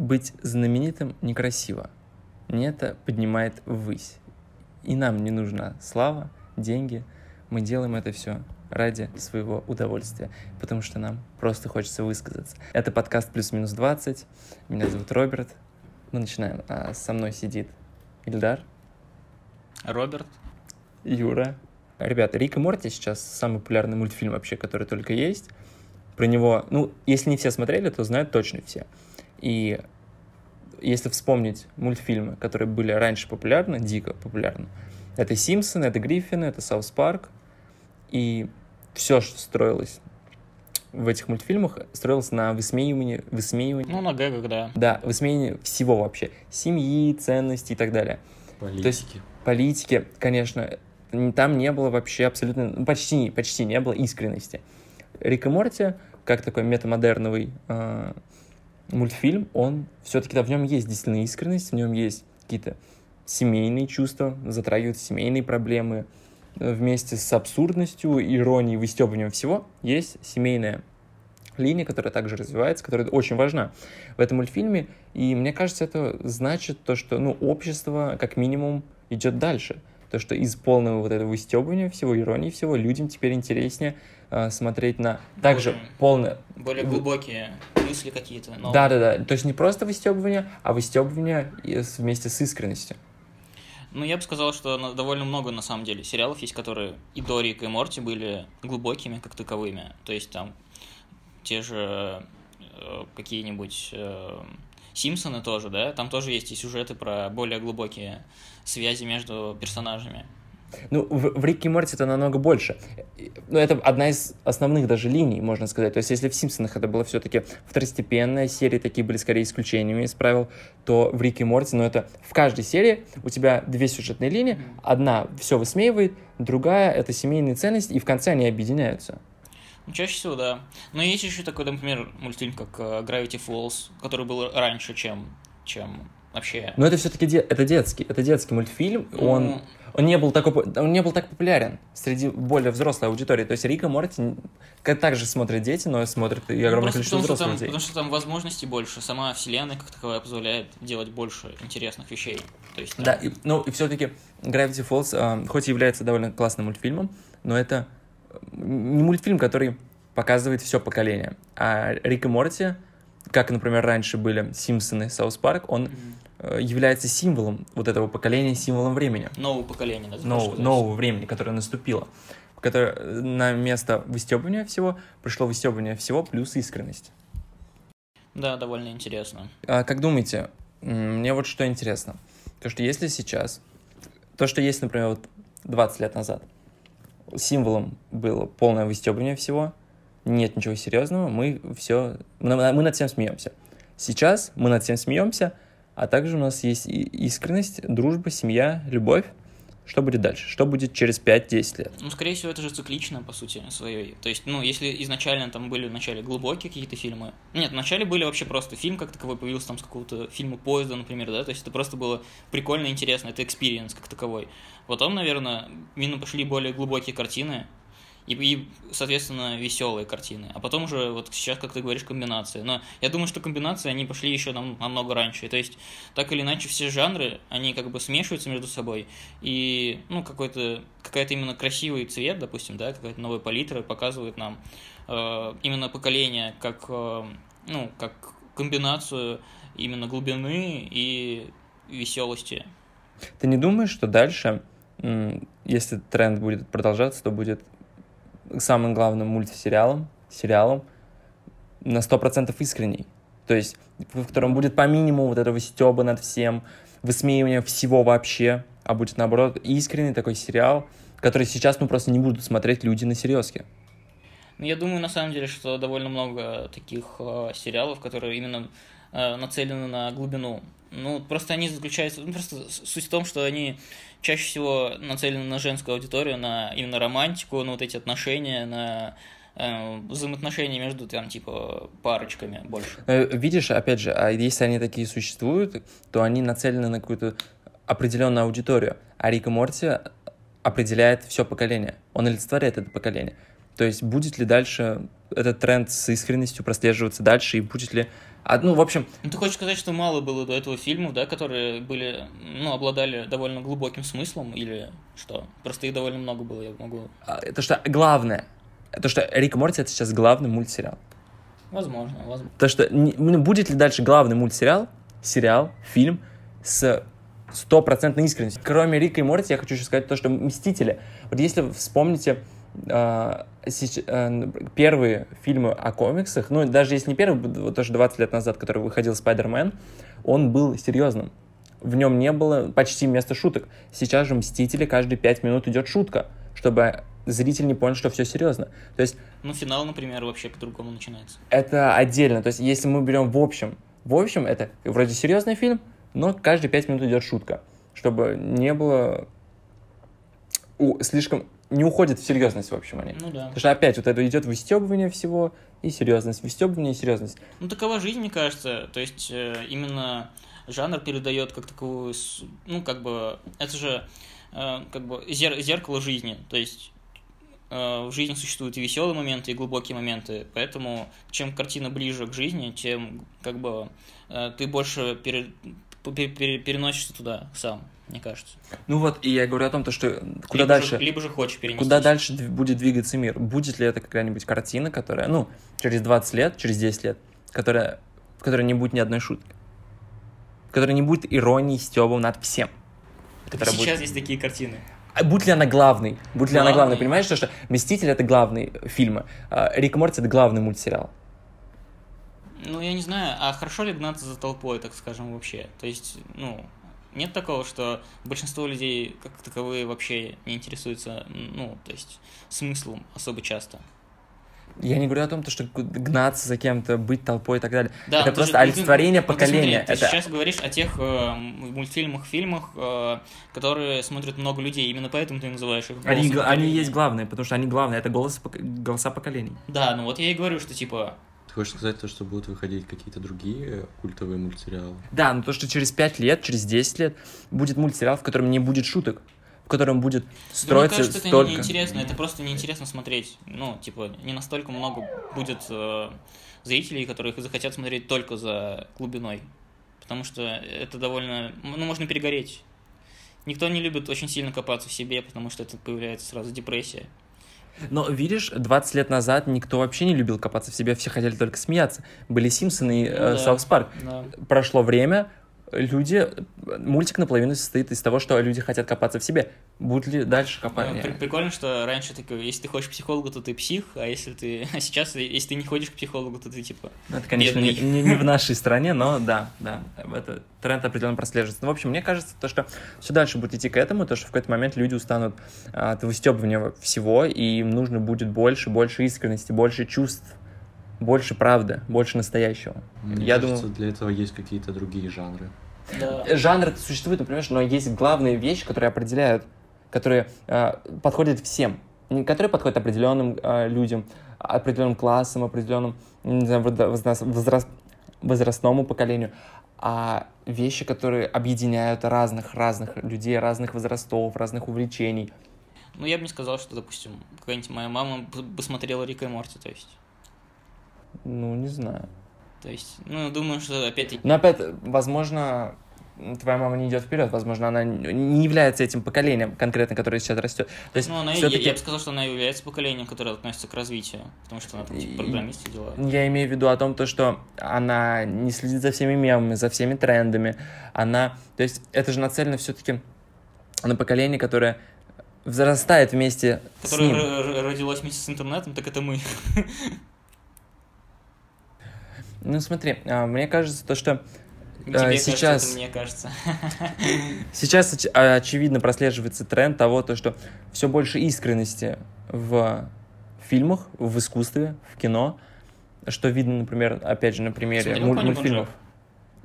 быть знаменитым некрасиво. Не это поднимает ввысь. И нам не нужна слава, деньги. Мы делаем это все ради своего удовольствия, потому что нам просто хочется высказаться. Это подкаст «Плюс-минус 20». Меня зовут Роберт. Мы начинаем. А со мной сидит Ильдар. Роберт. Юра. Ребята, Рик и Морти сейчас самый популярный мультфильм вообще, который только есть. Про него, ну, если не все смотрели, то знают точно все. И если вспомнить мультфильмы, которые были раньше популярны, дико популярны, это «Симпсоны», это «Гриффины», это «South Park», и все, что строилось в этих мультфильмах, строилось на высмеивании... высмеивании ну, на гэгах, да. Да, высмеивании всего вообще. Семьи, ценностей и так далее. Политики. То есть политики, конечно, там не было вообще абсолютно... Ну, почти, почти не было искренности. Рик и Морти, как такой метамодерновый э, мультфильм, он все-таки, да, в нем есть действительно искренность, в нем есть какие-то семейные чувства, затрагивают семейные проблемы, вместе с абсурдностью, иронией, выстебыванием всего, есть семейная линия, которая также развивается, которая очень важна в этом мультфильме. И мне кажется, это значит то, что ну, общество как минимум идет дальше. То, что из полного вот этого выстебывания всего, иронии всего, людям теперь интереснее э, смотреть на также более, полное... Более глубокие мысли какие-то. Да-да-да. То есть не просто выстебывание, а выстебывание вместе с искренностью. Ну, я бы сказал, что довольно много, на самом деле, сериалов есть, которые и до Рика, и Морти были глубокими, как таковыми. То есть там те же э, какие-нибудь э, Симпсоны тоже, да? Там тоже есть и сюжеты про более глубокие связи между персонажами. Ну, в, в Рике Морти это намного больше. Ну, это одна из основных даже линий, можно сказать. То есть, если в Симпсонах это было все-таки второстепенная, серии такие были скорее исключениями из правил, то в Рике Морти, ну, это в каждой серии у тебя две сюжетные линии. Одна все высмеивает, другая — это семейные ценности, и в конце они объединяются. Ну, чаще всего, да. Но есть еще такой, например, мультфильм, как э, Gravity Falls, который был раньше, чем, чем вообще. Но это все-таки де- это детский, это детский мультфильм. Ну, он он не был такой, он не был так популярен среди более взрослой аудитории. То есть Рика Морти также смотрят дети, но смотрят и огромное ну, количество взрослых там, людей. Потому что там возможностей больше, сама вселенная как таковая позволяет делать больше интересных вещей. То есть, там... Да, и, ну и все-таки Gravity Falls, э, хоть и является довольно классным мультфильмом, но это не мультфильм, который показывает все поколение. А Рик и Морти, как, например, раньше были Симпсоны, South Park, он mm-hmm является символом вот этого поколения, символом времени. Нового поколения, да, Нов, нового времени, которое наступило. Которое э, на место выстебывания всего пришло выстебывание всего плюс искренность. Да, довольно интересно. А как думаете, мне вот что интересно. То, что если сейчас, то, что есть, например, вот 20 лет назад, символом было полное выстебывание всего, нет ничего серьезного, мы все, мы, мы над всем смеемся. Сейчас мы над всем смеемся, а также у нас есть искренность, дружба, семья, любовь. Что будет дальше? Что будет через 5-10 лет? Ну, скорее всего, это же циклично, по сути, своей. То есть, ну, если изначально там были вначале глубокие какие-то фильмы... Нет, вначале были вообще просто фильм как таковой, появился там с какого-то фильма поезда, например, да, то есть это просто было прикольно, интересно, это experience как таковой. Потом, наверное, именно пошли более глубокие картины, и, и, соответственно, веселые картины. А потом уже, вот сейчас, как ты говоришь, комбинации. Но я думаю, что комбинации, они пошли еще нам, намного раньше. То есть, так или иначе, все жанры, они как бы смешиваются между собой. И, ну, какой-то, какая-то именно красивый цвет, допустим, да, какая-то новая палитра показывает нам э, именно поколение как, э, ну, как комбинацию именно глубины и веселости. Ты не думаешь, что дальше, если тренд будет продолжаться, то будет самым главным мультсериалом, сериалом на 100% искренний. То есть, в котором будет по минимуму вот этого стеба над всем, высмеивания всего вообще, а будет, наоборот, искренний такой сериал, который сейчас, ну, просто не будут смотреть люди на серьезке. Ну, я думаю, на самом деле, что довольно много таких э, сериалов, которые именно э, нацелены на глубину. Ну, просто они заключаются... Ну, просто суть в том, что они чаще всего нацелены на женскую аудиторию, на именно романтику, на вот эти отношения, на э, взаимоотношения между там типа парочками больше. Э, видишь, опять же, а если они такие существуют, то они нацелены на какую-то определенную аудиторию. А Рика Морти определяет все поколение. Он олицетворяет это поколение. То есть будет ли дальше этот тренд с искренностью прослеживаться дальше, и будет ли... А, ну, в общем... Ну, ты хочешь сказать, что мало было до этого фильмов, да, которые были, ну, обладали довольно глубоким смыслом, или что? Просто их довольно много было, я могу... То, что главное, то, что Рик и Морти — это сейчас главный мультсериал. Возможно, возможно. То, что не- ну, будет ли дальше главный мультсериал, сериал, фильм с стопроцентной искренностью. Кроме Рика и Морти, я хочу еще сказать то, что «Мстители». Вот если вы вспомните а, а, первые фильмы о комиксах, ну, даже если не первый, вот тоже 20 лет назад, который выходил Спайдермен, он был серьезным. В нем не было почти места шуток. Сейчас же «Мстители» каждые 5 минут идет шутка, чтобы зритель не понял, что все серьезно. То есть Ну, финал, например, вообще по-другому начинается. это отдельно. То есть, если мы берем в общем, в общем, это вроде серьезный фильм, но каждые пять минут идет шутка, чтобы не было у, слишком не уходит в серьезность, в общем, они. Ну да. Потому что опять вот это идет выстебывание всего и серьезность, выстебывание и серьезность. Ну, такова жизнь, мне кажется. То есть, э, именно жанр передает как таковую, ну, как бы, это же, э, как бы, зер- зеркало жизни. То есть, э, в жизни существуют и веселые моменты, и глубокие моменты. Поэтому, чем картина ближе к жизни, тем, как бы, ты больше пере- пере- пере- переносишься туда сам, мне кажется. Ну вот, и я говорю о том, то, что куда либо дальше, Же, либо же хочешь перенести. куда дальше будет двигаться мир. Будет ли это какая-нибудь картина, которая, ну, через 20 лет, через 10 лет, которая, в которой не будет ни одной шутки. В которой не будет иронии, стебом над всем. Которая будет- Сейчас есть такие картины. А Будь ли она главной? Будь ли она Главной. Понимаешь, что, что «Мститель» — это главный фильм, а Рик Морти — это главный мультсериал. Ну, я не знаю, а хорошо ли гнаться за толпой, так скажем, вообще? То есть, ну, нет такого, что большинство людей как таковые вообще не интересуются, ну, то есть, смыслом особо часто. Я не говорю о том, то, что гнаться за кем-то, быть толпой и так далее. Да, это ну ты просто же- ты- олицетворение ну ты поколения. смотри, ты это... сейчас говоришь о тех э, мультфильмах, фильмах, э, которые смотрят много людей, именно поэтому ты называешь их Они, они есть главные, потому что они главные, это голос, голоса поколений. Да, ну вот я и говорю, что типа, Ты хочешь сказать то, что будут выходить какие-то другие культовые мультсериалы? Да, но то, что через 5 лет, через 10 лет будет мультсериал, в котором не будет шуток, в котором будет Да строиться мне кажется, это столько... неинтересно, это просто неинтересно смотреть. Ну, типа, не настолько много будет э, зрителей, которых захотят смотреть только за глубиной. Потому что это довольно... Ну, можно перегореть. Никто не любит очень сильно копаться в себе, потому что это появляется сразу депрессия. Но видишь, 20 лет назад никто вообще не любил копаться в себе, все хотели только смеяться. Были Симпсоны и Ну э, да. South Park. Да. прошло время, люди, мультик наполовину состоит из того, что люди хотят копаться в себе. Будут ли дальше Ну, копать? при- Прикольно, что раньше говорил, если ты хочешь к психологу, то ты псих, а если ты... А сейчас, если ты не ходишь к психологу, то ты типа... Ну, это, конечно, не, бедный. не- не в нашей стране, но да, да, это тренд определенно прослеживается. Ну, в общем, мне кажется, то, что все дальше будет идти к этому, то, что в какой-то момент люди устанут а, от выстебывания всего, и им нужно будет больше, больше искренности, больше чувств, больше правды, больше настоящего. Мне Я кажется, думаю- для этого есть какие-то другие жанры. Да. Жанр существует, понимаешь, но есть главные вещи, которые определяют, которые э, подходят всем, не которые подходят определенным э, людям, определенным классам, определенным не знаю, возра- возраст- возраст- возрастному поколению, а вещи, которые объединяют разных разных людей, разных возрастов, разных увлечений. Ну, я бы не сказал, что, допустим, какая-нибудь моя мама посмотрела Рика и Морти, то есть... Ну, не знаю. То есть, ну, думаю, что опять-таки... Но опять, возможно, твоя мама не идет вперед, возможно, она не является этим поколением конкретно, которое сейчас растет. То есть, Ну, она, всё-таки- я бы сказал, что она является поколением, которое относится к развитию, потому что она там, типа, программист и дела. Я имею в виду о том, то, что она не следит за всеми мемами, за всеми трендами. Она, то есть, это же нацелено все-таки на поколение, которое взрастает вместе с Которое ним. р- р- родилось вместе с интернетом, так это мы. Ну, смотри, а, мне кажется, то, что Тебе А, кажется, сейчас- это мне кажется. сейчас оч- а, очевидно прослеживается тренд того, то, что все больше искренности в фильмах, в искусстве, в кино, что видно, например, опять же, на примере Смотрел муль- «Конь мультфильмов.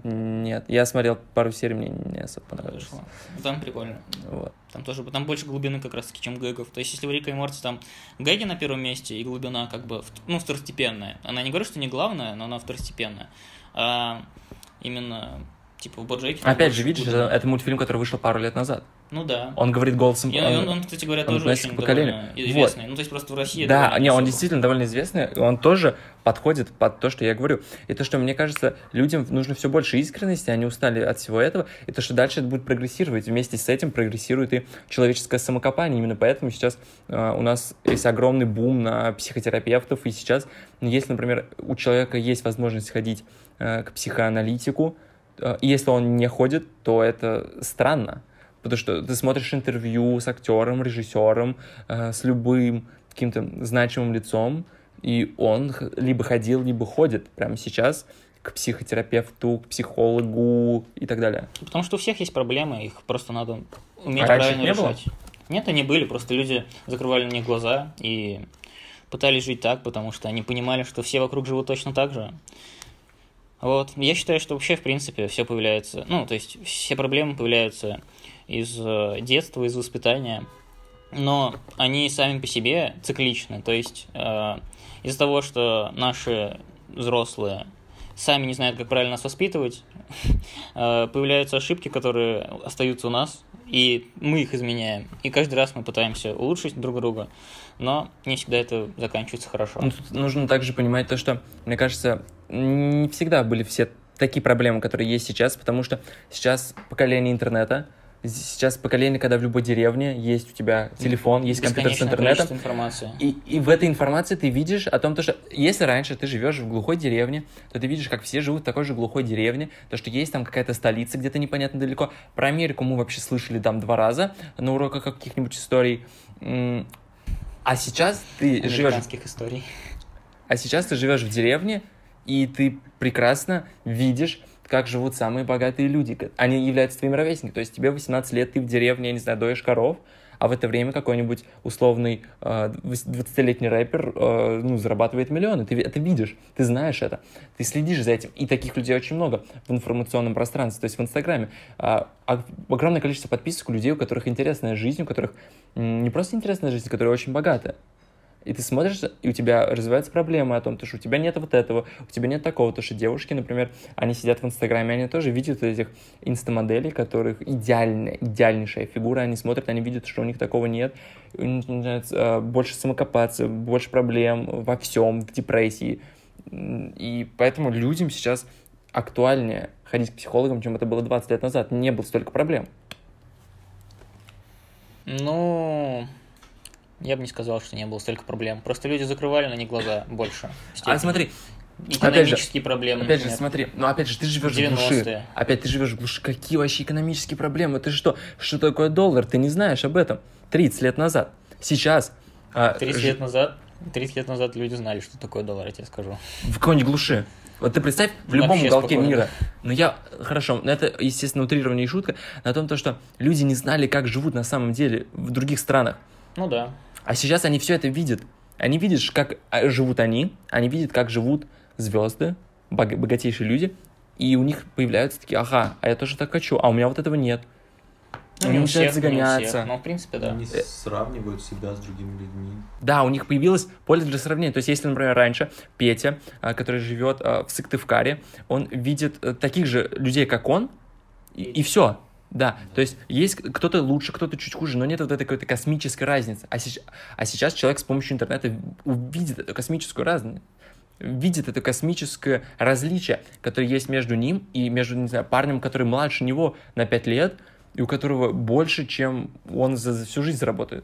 Нет, я смотрел пару серий, мне не особо понравилось. Зашло. Ну, Там прикольно. Вот. Там тоже там больше глубины как раз таки, чем гэгов. То есть, если в Рика и Морти там гэги на первом месте и глубина как бы, ну, второстепенная. Она не говорит, что не главная, но она второстепенная. А именно Типа в Боджеке... Опять же, видишь, это, это мультфильм, который вышел пару лет назад. Ну да. Он говорит голосом... И он, он, кстати говоря, он тоже относится очень поколению. довольно Вот. известный. Ну, то есть просто в России... Да, не, он особо. действительно довольно известный, он тоже подходит под то, что я говорю. И то, что, мне кажется, людям нужно все больше искренности, они устали от всего этого, и то, что дальше это будет прогрессировать. Вместе с этим прогрессирует и человеческое самокопание. Именно поэтому сейчас э, у нас есть огромный бум на психотерапевтов, и сейчас, ну, если, например, у человека есть возможность ходить э, к психоаналитику, если он не ходит, то это странно. Потому что ты смотришь интервью с актером, режиссером, э, с любым каким-то значимым лицом, и он либо ходил, либо ходит прямо сейчас к психотерапевту, к психологу и так далее. Потому что у всех есть проблемы, их просто надо уметь А правильно не было? решать. Нет, они были, просто люди закрывали на них глаза и пытались жить так, потому что они понимали, что все вокруг живут точно так же. Вот. Я считаю, что вообще, в принципе, все появляется, ну, то есть все проблемы появляются из э, детства, из воспитания, но они сами по себе цикличны. То есть э, из-за того, что наши взрослые сами не знают, как правильно нас воспитывать, э, появляются ошибки, которые остаются у нас, и мы их изменяем. И каждый раз мы пытаемся улучшить друг друга, но не всегда это заканчивается хорошо. Ну, тут нужно также понимать то, что, мне кажется, не всегда были все такие проблемы, которые есть сейчас, потому что сейчас поколение интернета, сейчас поколение, когда в любой деревне есть у тебя телефон, есть компьютер с интернетом, информации. И, и в этой информации ты видишь о том, то, что если раньше ты живешь в глухой деревне, то ты видишь, как все живут в такой же глухой деревне, то, что есть там какая-то столица где-то непонятно далеко. Про Америку мы вообще слышали там два раза на уроках каких-нибудь историй. А сейчас ты живешь, историй. а сейчас ты живешь в деревне, и ты прекрасно видишь, как живут самые богатые люди. Они являются твоими ровесниками. То есть тебе 18 лет, ты в деревне, я не знаю, доешь коров, а в это время какой-нибудь условный э, 20-летний рэпер э, ну, зарабатывает миллионы. Ты это видишь, ты знаешь это, ты следишь за этим. И таких людей очень много в информационном пространстве, то есть в Инстаграме. А огромное количество подписок у людей, у которых интересная жизнь, у которых не просто интересная жизнь, которая очень богатая. И ты смотришь, и у тебя развиваются проблемы о том, то, что у тебя нет вот этого, у тебя нет такого, то, что девушки, например, они сидят в Инстаграме, они тоже видят этих инстамоделей, которых идеальная, идеальнейшая фигура, они смотрят, они видят, что у них такого нет, у них начинается э, больше самокопаться, больше проблем во всем, в депрессии. И поэтому людям сейчас актуальнее ходить к психологам, чем это было 20 лет назад. Не было столько проблем. Ну, я бы не сказал, что не было столько проблем. Просто люди закрывали на них глаза больше. А смотри, Экономические проблемы, Опять же, например. смотри, ну опять же, ты живешь в глуши. 90-е. Опять ты живешь в глуши. Какие вообще экономические проблемы? Ты что? Что такое доллар? Ты не знаешь об этом. 30 лет назад. Сейчас. а, 30 ж- лет назад 30 лет назад люди знали, что такое доллар, я тебе скажу. В какой-нибудь глуши. Вот ты представь, в любом Вообще уголке спокойно. мира. Ну я, хорошо, ну это, естественно, утрирование и шутка, на том, то, что люди не знали, как живут на самом деле в других странах. Ну да. А сейчас они все это видят. Они видят, как а, живут они, они видят, как живут звезды, бог- богатейшие люди, и у них появляются такие, ага, а я тоже так хочу, а у меня вот этого нет. Ну, Они не у начинают всех, не у загоняться. Ну, в принципе, да. Они сравнивают себя с другими людьми. Да, у них появилось поле для сравнения. То есть, если, например, раньше Петя, а, который живет а, в Сыктывкаре, он видит э, таких же людей, как он, и, все. Да, то есть есть кто-то лучше, кто-то чуть хуже, но нет вот этой какой-то космической разницы. А, сеч- а сейчас человек с помощью интернета увидит эту космическую разницу, видит это космическое различие, которое есть между ним и между, не знаю, парнем, который младше него на 5 лет, и у которого больше, чем он за, всю жизнь заработает.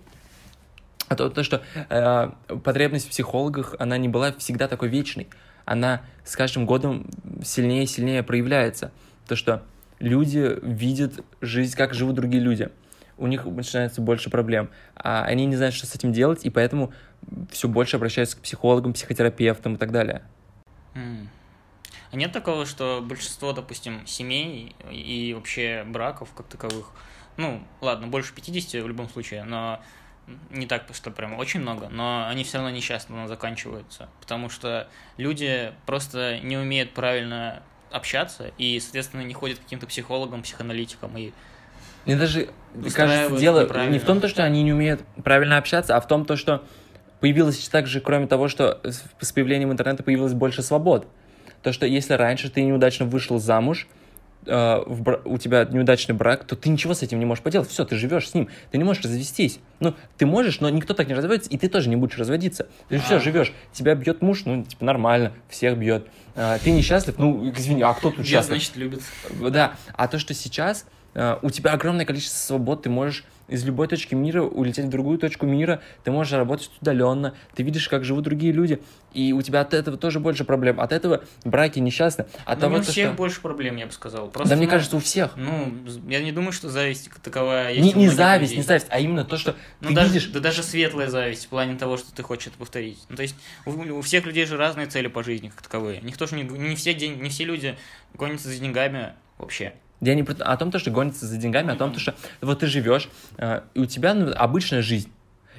А то, то что э, потребность в психологах, она не была всегда такой вечной. Она с каждым годом сильнее и сильнее проявляется. То, что люди видят жизнь, как живут другие люди. У них начинается больше проблем. А они не знают, что с этим делать, и поэтому все больше обращаются к психологам, психотерапевтам и так далее. А нет такого, что большинство, допустим, семей и вообще браков как таковых, ну, ладно, больше 50 в любом случае, но не так, что прям очень много, но они все равно несчастно заканчиваются, потому что люди просто не умеют правильно общаться и, соответственно, не ходят к каким-то психологам, психоаналитикам и Мне даже кажется, дело не в том, то, что они не умеют правильно общаться, а в том, то, что появилось также, кроме того, что с появлением интернета появилось больше свобод. То, что если раньше ты неудачно вышел замуж, э, в бра- у тебя неудачный брак, то ты ничего с этим не можешь поделать. Все, ты живешь с ним, ты не можешь развестись. Ну, ты можешь, но никто так не разводится, и ты тоже не будешь разводиться. Ты все А. живешь. Тебя бьет муж, ну, типа, нормально, всех бьет. А, ты несчастлив, ну, извини, а кто тут Я, счастлив? значит, любит. Да, а то, что сейчас э, у тебя огромное количество свобод, ты можешь из любой точки мира улететь в другую точку мира, ты можешь работать удаленно, ты видишь, как живут другие люди, и у тебя от этого тоже больше проблем. От этого браки несчастны. От Ну, того, у всех что... больше проблем, я бы сказал. Да Просто, мне ну, кажется, у всех. Ну, я не думаю, что зависть таковая есть Не, не зависть, людей. не зависть, а именно то, что Ну, ты даже, видишь... да даже светлая зависть в плане того, что ты хочешь это повторить. Ну, то есть у, у всех людей же разные цели по жизни как таковые. Никто же не, не все день, не все люди гонятся за деньгами вообще. Я не о том, то, что гонится за деньгами, о том, то, что вот ты живешь, э, и у тебя ну, обычная жизнь.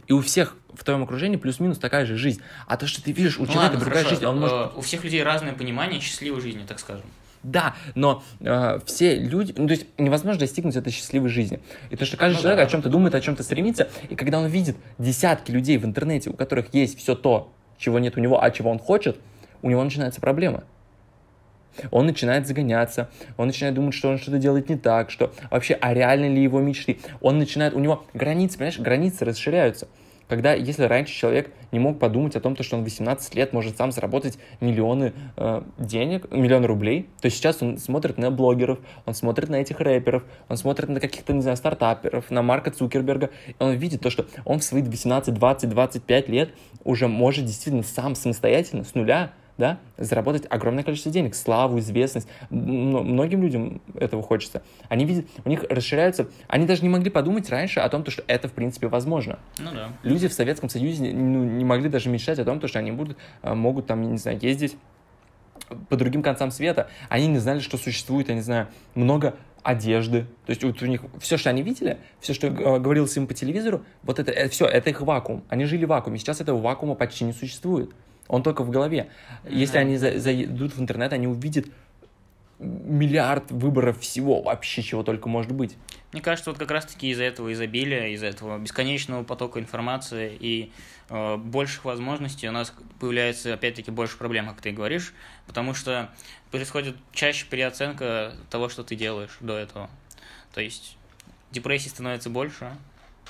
И у всех в твоем окружении плюс-минус такая же жизнь. А то, что ты видишь, у Ну человека ладно, другая хорошо. жизнь, он может... Э, У всех людей разное понимание счастливой жизни, так скажем. Да, но э, все люди, ну то есть невозможно достигнуть этой счастливой жизни. И то, что каждый Ну человек да. о чем-то думает, о чем-то стремится, и когда он видит десятки людей в интернете, у которых есть все то, чего нет у него, а чего он хочет, у него начинается проблема. Он начинает загоняться, он начинает думать, что он что-то делает не так, что вообще, а реально ли его мечты. Он начинает, у него границы, понимаешь, границы расширяются. Когда, если раньше человек не мог подумать о том, то, что он в 18 лет может сам заработать миллионы э, денег, миллионы рублей, то сейчас он смотрит на блогеров, он смотрит на этих рэперов, он смотрит на каких-то, не знаю, стартаперов, на Марка Цукерберга, и он видит то, что он в свои 18, 20, 25 лет уже может действительно сам самостоятельно, с нуля, да, заработать огромное количество денег, славу, известность. Многим людям этого хочется. Они видят, у них расширяются, они даже не могли подумать раньше о том, то, что это в принципе возможно. Ну да. Люди в Советском Союзе ну, не могли даже мечтать о том, то, что они будут, а, могут там, не знаю, ездить по другим концам света. Они не знали, что существует, я не знаю, много одежды. То есть вот у них все, что они видели, все, что говорилось им по телевизору, вот это, все, это их вакуум. Они жили в вакууме. Сейчас этого вакуума почти не существует. Он только в голове. Если они за- зайдут в интернет, они увидят миллиард выборов всего, вообще чего только может быть. Мне кажется, вот как раз-таки из-за этого изобилия, из-за этого бесконечного потока информации и э, больших возможностей у нас появляется, опять-таки, больше проблем, как ты говоришь, потому что происходит чаще переоценка того, что ты делаешь до этого. То есть депрессий становится больше,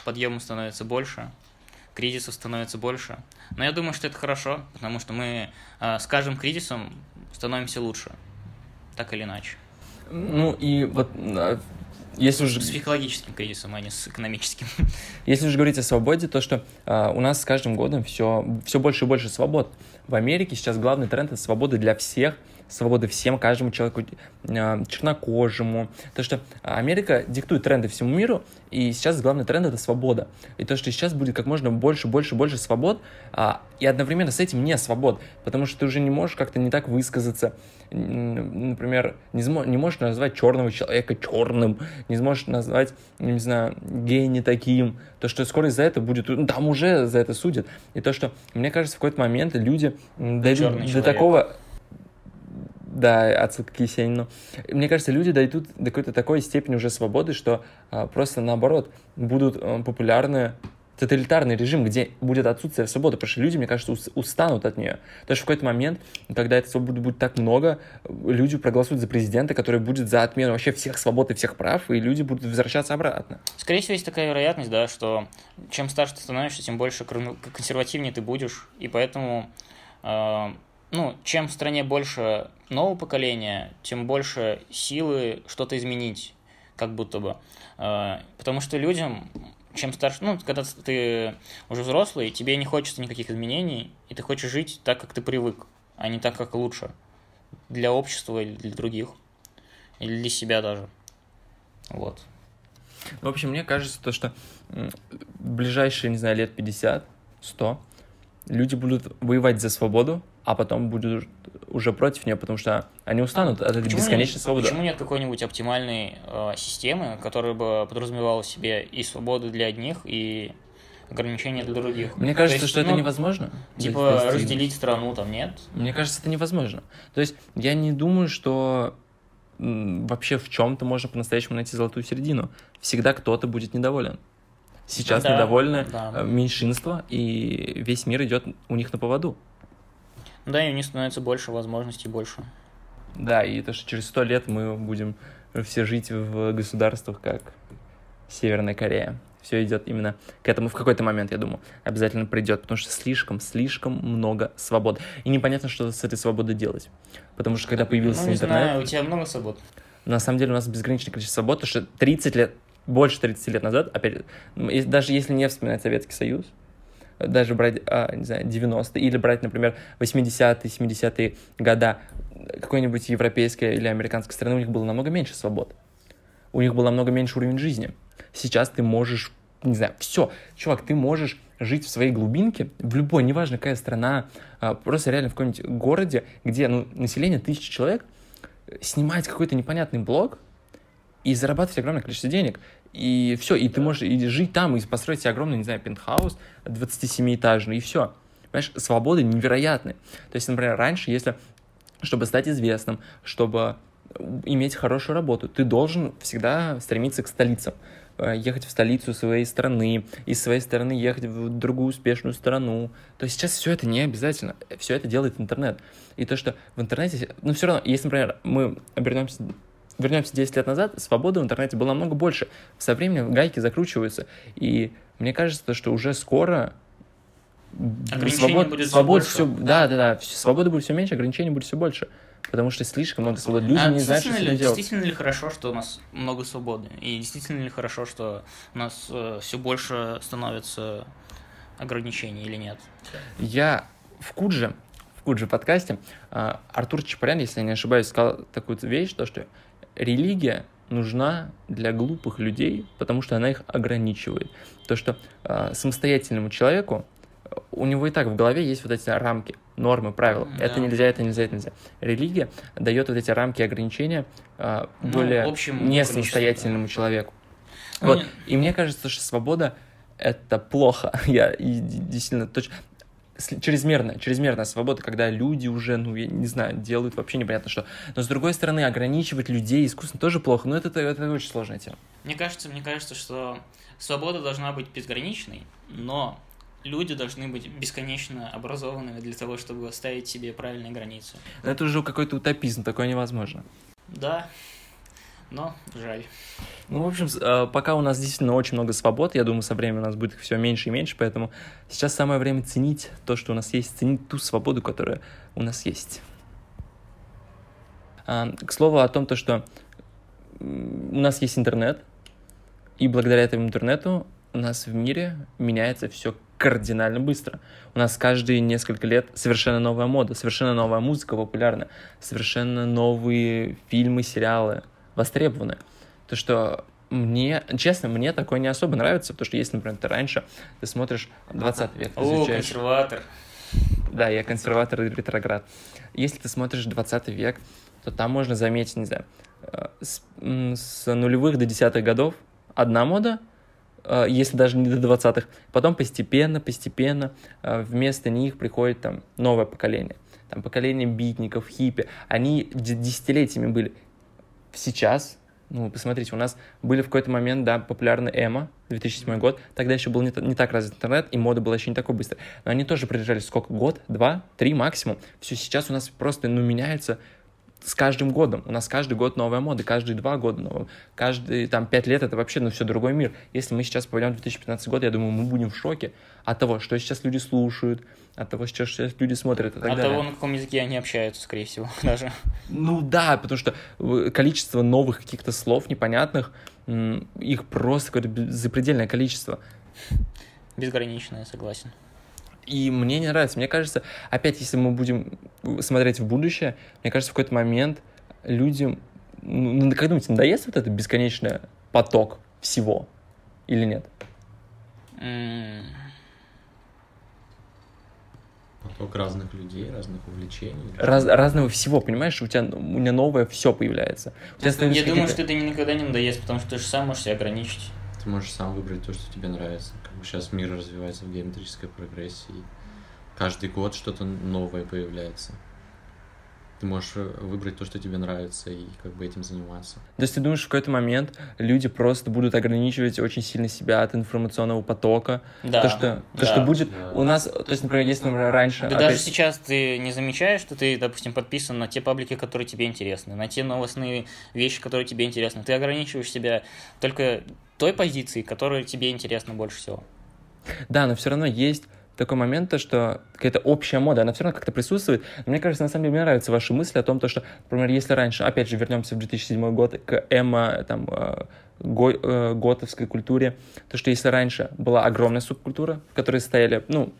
подъемов становится больше, кризисов становится больше. Но я думаю, что это хорошо, потому что мы э, с каждым кризисом становимся лучше, так или иначе. Ну и вот а, если уже С психологическим кризисом, а не с экономическим. Если уже говорить о свободе, то что а, у нас с каждым годом все, все больше и больше свобод. В Америке сейчас главный тренд это свобода для всех, свобода всем, каждому человеку, а, чернокожему. То, что Америка диктует тренды всему миру, и сейчас главный тренд это свобода. И то, что сейчас будет как можно больше, больше, больше свобод, а, и одновременно с этим не свобод, потому что ты уже не можешь как-то не так высказаться. Например, не, смо- не можешь назвать черного человека черным, не сможешь назвать, не знаю, гея не таким, то, что скоро из-за этого будет, ну, там уже за это судят. И то, что, мне кажется, в какой-то момент люди дойдут до человек. такого... Да, отсылка к Есенину. Мне кажется, люди дойдут до какой-то такой степени уже свободы, что а, просто наоборот будут а, популярны тоталитарный режим, где будет отсутствие свободы, потому что люди, мне кажется, ус- устанут от нее. Потому что в какой-то момент, когда этой свободы будет так много, люди проголосуют за президента, который будет за отмену вообще всех свобод и всех прав, и люди будут возвращаться обратно. Скорее всего, есть такая вероятность, да, что чем старше ты становишься, тем больше консервативнее ты будешь, и поэтому, э, ну, чем в стране больше нового поколения, тем больше силы что-то изменить, как будто бы. Э, потому что людям, чем старше, ну, когда ты уже взрослый, тебе не хочется никаких изменений, и ты хочешь жить так, как ты привык, а не так, как лучше. Для общества или для других. Или для себя даже. Вот. В общем, мне кажется, то, что в ближайшие, не знаю, лет 50, 100, люди будут воевать за свободу, а потом будут уже против нее, потому что они устанут от этой Почему бесконечной нет, свободы. Почему нет какой-нибудь оптимальной э, системы, которая бы подразумевала в себе и свободу для одних, и ограничения для других? Мне То кажется, есть, что это ну, невозможно. Типа разделить страну там нет? Мне кажется, это невозможно. То есть я не думаю, что вообще в чем-то можно по-настоящему найти золотую середину. Всегда кто-то будет недоволен. Сейчас Да, недовольны да. э, меньшинство, и весь мир идет у них на поводу. Да, и у них становится больше возможностей, больше. Да, и то, что через сто лет мы будем все жить в государствах, как Северная Корея. Все идет именно к этому в какой-то момент, я думаю, обязательно придет, потому что слишком, слишком много свобод. И непонятно, что с этой свободой делать. Потому что когда появился Ну, не интернет, знаю, у тебя много свобод. на самом деле у нас безграничное количество свобод, потому что 30 лет, больше 30 лет назад, опять, даже если не вспоминать Советский Союз, даже брать, а, не знаю, 90-е, или брать, например, 80-е, 70-е года какой-нибудь европейской или американской страны, у них было намного меньше свобод. У них был намного меньше уровень жизни. Сейчас ты можешь, не знаю, все, чувак, ты можешь жить в своей глубинке, в любой, неважно какая страна, а, просто реально в каком-нибудь городе, где ну, население тысячи человек, снимать какой-то непонятный блог и зарабатывать огромное количество денег. И все, и ты можешь и жить там, и построить себе огромный, не знаю, пентхаус 27-этажный, и все. Понимаешь, свободы невероятные. То есть, например, раньше, если, чтобы стать известным, чтобы иметь хорошую работу, ты должен всегда стремиться к столицам. Э, Ехать в столицу своей страны, из своей страны ехать в другую успешную страну. То есть сейчас все это не обязательно. Все это делает интернет. И то, что в интернете... Ну, все равно, если, например, мы обернемся вернемся 10 лет назад, свободы в интернете было намного больше. Со временем гайки закручиваются. И мне кажется, что уже скоро Ограничений будет свобод больше. все, да, да, да, всё- свободы будет все меньше, ограничений будет все больше. Потому что слишком много свободы. Люди А не знают, что ли, делать. действительно ли хорошо, что у нас много свободы? И действительно ли хорошо, что у нас все больше становится ограничений или нет? Я в Кудже, в Кудже подкасте, а, Артур Чапарян, если я не ошибаюсь, сказал такую вещь, то, что религия нужна для глупых людей, потому что она их ограничивает. То, что а, самостоятельному человеку, э, у него и так в голове есть вот эти рамки, нормы, правила. Да. Это нельзя, это нельзя, это нельзя. Религия дает вот эти рамки ограничения а, Ну, более общему не количеству, самостоятельному да. человеку. Ну, Вот. не- И мне кажется, что свобода это плохо. Я действительно точно чрезмерная, чрезмерная свобода, когда люди уже, ну, я не знаю, делают вообще непонятно что. Но с другой стороны, ограничивать людей искусственно тоже плохо. Но это, это, это очень сложная тема. Мне кажется, мне кажется, что свобода должна быть безграничной, но люди должны быть бесконечно образованными для того, чтобы ставить себе правильные границы. Но это уже какой-то утопизм, такое невозможно. Да, но жаль. Ну, в общем, э, пока у нас действительно очень много свобод, я думаю, со временем у нас будет их все меньше и меньше, поэтому сейчас самое время ценить то, что у нас есть, ценить ту свободу, которая у нас есть. А, К слову о том, то, что у нас есть интернет, и благодаря этому интернету у нас в мире меняется все кардинально быстро. У нас каждые несколько лет совершенно новая мода, совершенно новая музыка популярна, совершенно новые фильмы, сериалы востребованы. То, что мне, честно, мне такое не особо нравится, потому что если, например, ты раньше, ты смотришь 20 век, ты О, изучаешь- консерватор. да, я консерватор и ретроград. Если ты смотришь 20 век, то там можно заметить, не знаю, э, с, с нулевых до десятых годов одна мода, э, если даже не до 20-х. Потом постепенно, постепенно э, вместо них приходит там новое поколение. Там поколение битников, хиппи. Они десятилетиями были. Сейчас, ну, посмотрите, у нас были в какой-то момент, да, популярны эмо, 2007 год. Тогда еще был не, не так развит интернет, и мода была еще не такой быстрой. Но они тоже продержались сколько? Год, два, три максимум. Все, сейчас у нас просто, ну, меняется с каждым годом. У нас каждый год новая мода, каждые два года новая. Каждые там пять лет это вообще, ну, все другой мир. Если мы сейчас попадем в 2015 год, я думаю, мы будем в шоке от того, что сейчас люди слушают, от того, что сейчас люди смотрят и так От далее. того, на каком языке они общаются, скорее всего, даже. Ну да, потому что э, количество новых каких-то слов непонятных, их просто какое-то запредельное количество. Безграничная, я согласен. И мне не нравится. Мне кажется, опять, если мы будем смотреть в будущее, мне кажется, в какой-то момент людям, ну, ну, как думаете, надоест вот этот бесконечный поток всего или нет? Поток разных людей, разных увлечений. Раз- разного всего, понимаешь? У тебя, у меня новое все появляется. У тебя Я думаю, что это никогда не надоест, потому что ты же сам можешь себя ограничить. Ты можешь сам выбрать то, что тебе нравится. Как бы сейчас мир развивается в геометрической прогрессии. Каждый год что-то новое появляется. ты можешь э, выбрать то, что тебе нравится, и как бы этим заниматься. То есть ты думаешь, в какой-то момент люди просто будут ограничивать очень сильно себя от информационного потока? Да, То, что, да. то, что будет Да. у нас, то есть, например, если, например, раньше... Да опять- даже сейчас ты не замечаешь, что ты, допустим, подписан на те паблики, которые тебе интересны, на те новостные вещи, которые тебе интересны. Ты ограничиваешь себя только той позиции, которая тебе интересна больше всего. Да, но все равно есть такой момент, то, что какая-то общая мода, она все равно как-то присутствует. Но мне кажется, на самом деле, мне нравятся ваши мысли о том, то, что, например, если раньше, опять же, вернемся в 2007 год, к эмо, там, э, го- э, готовской культуре, то, что если раньше была огромная субкультура, в которой стояли, ну,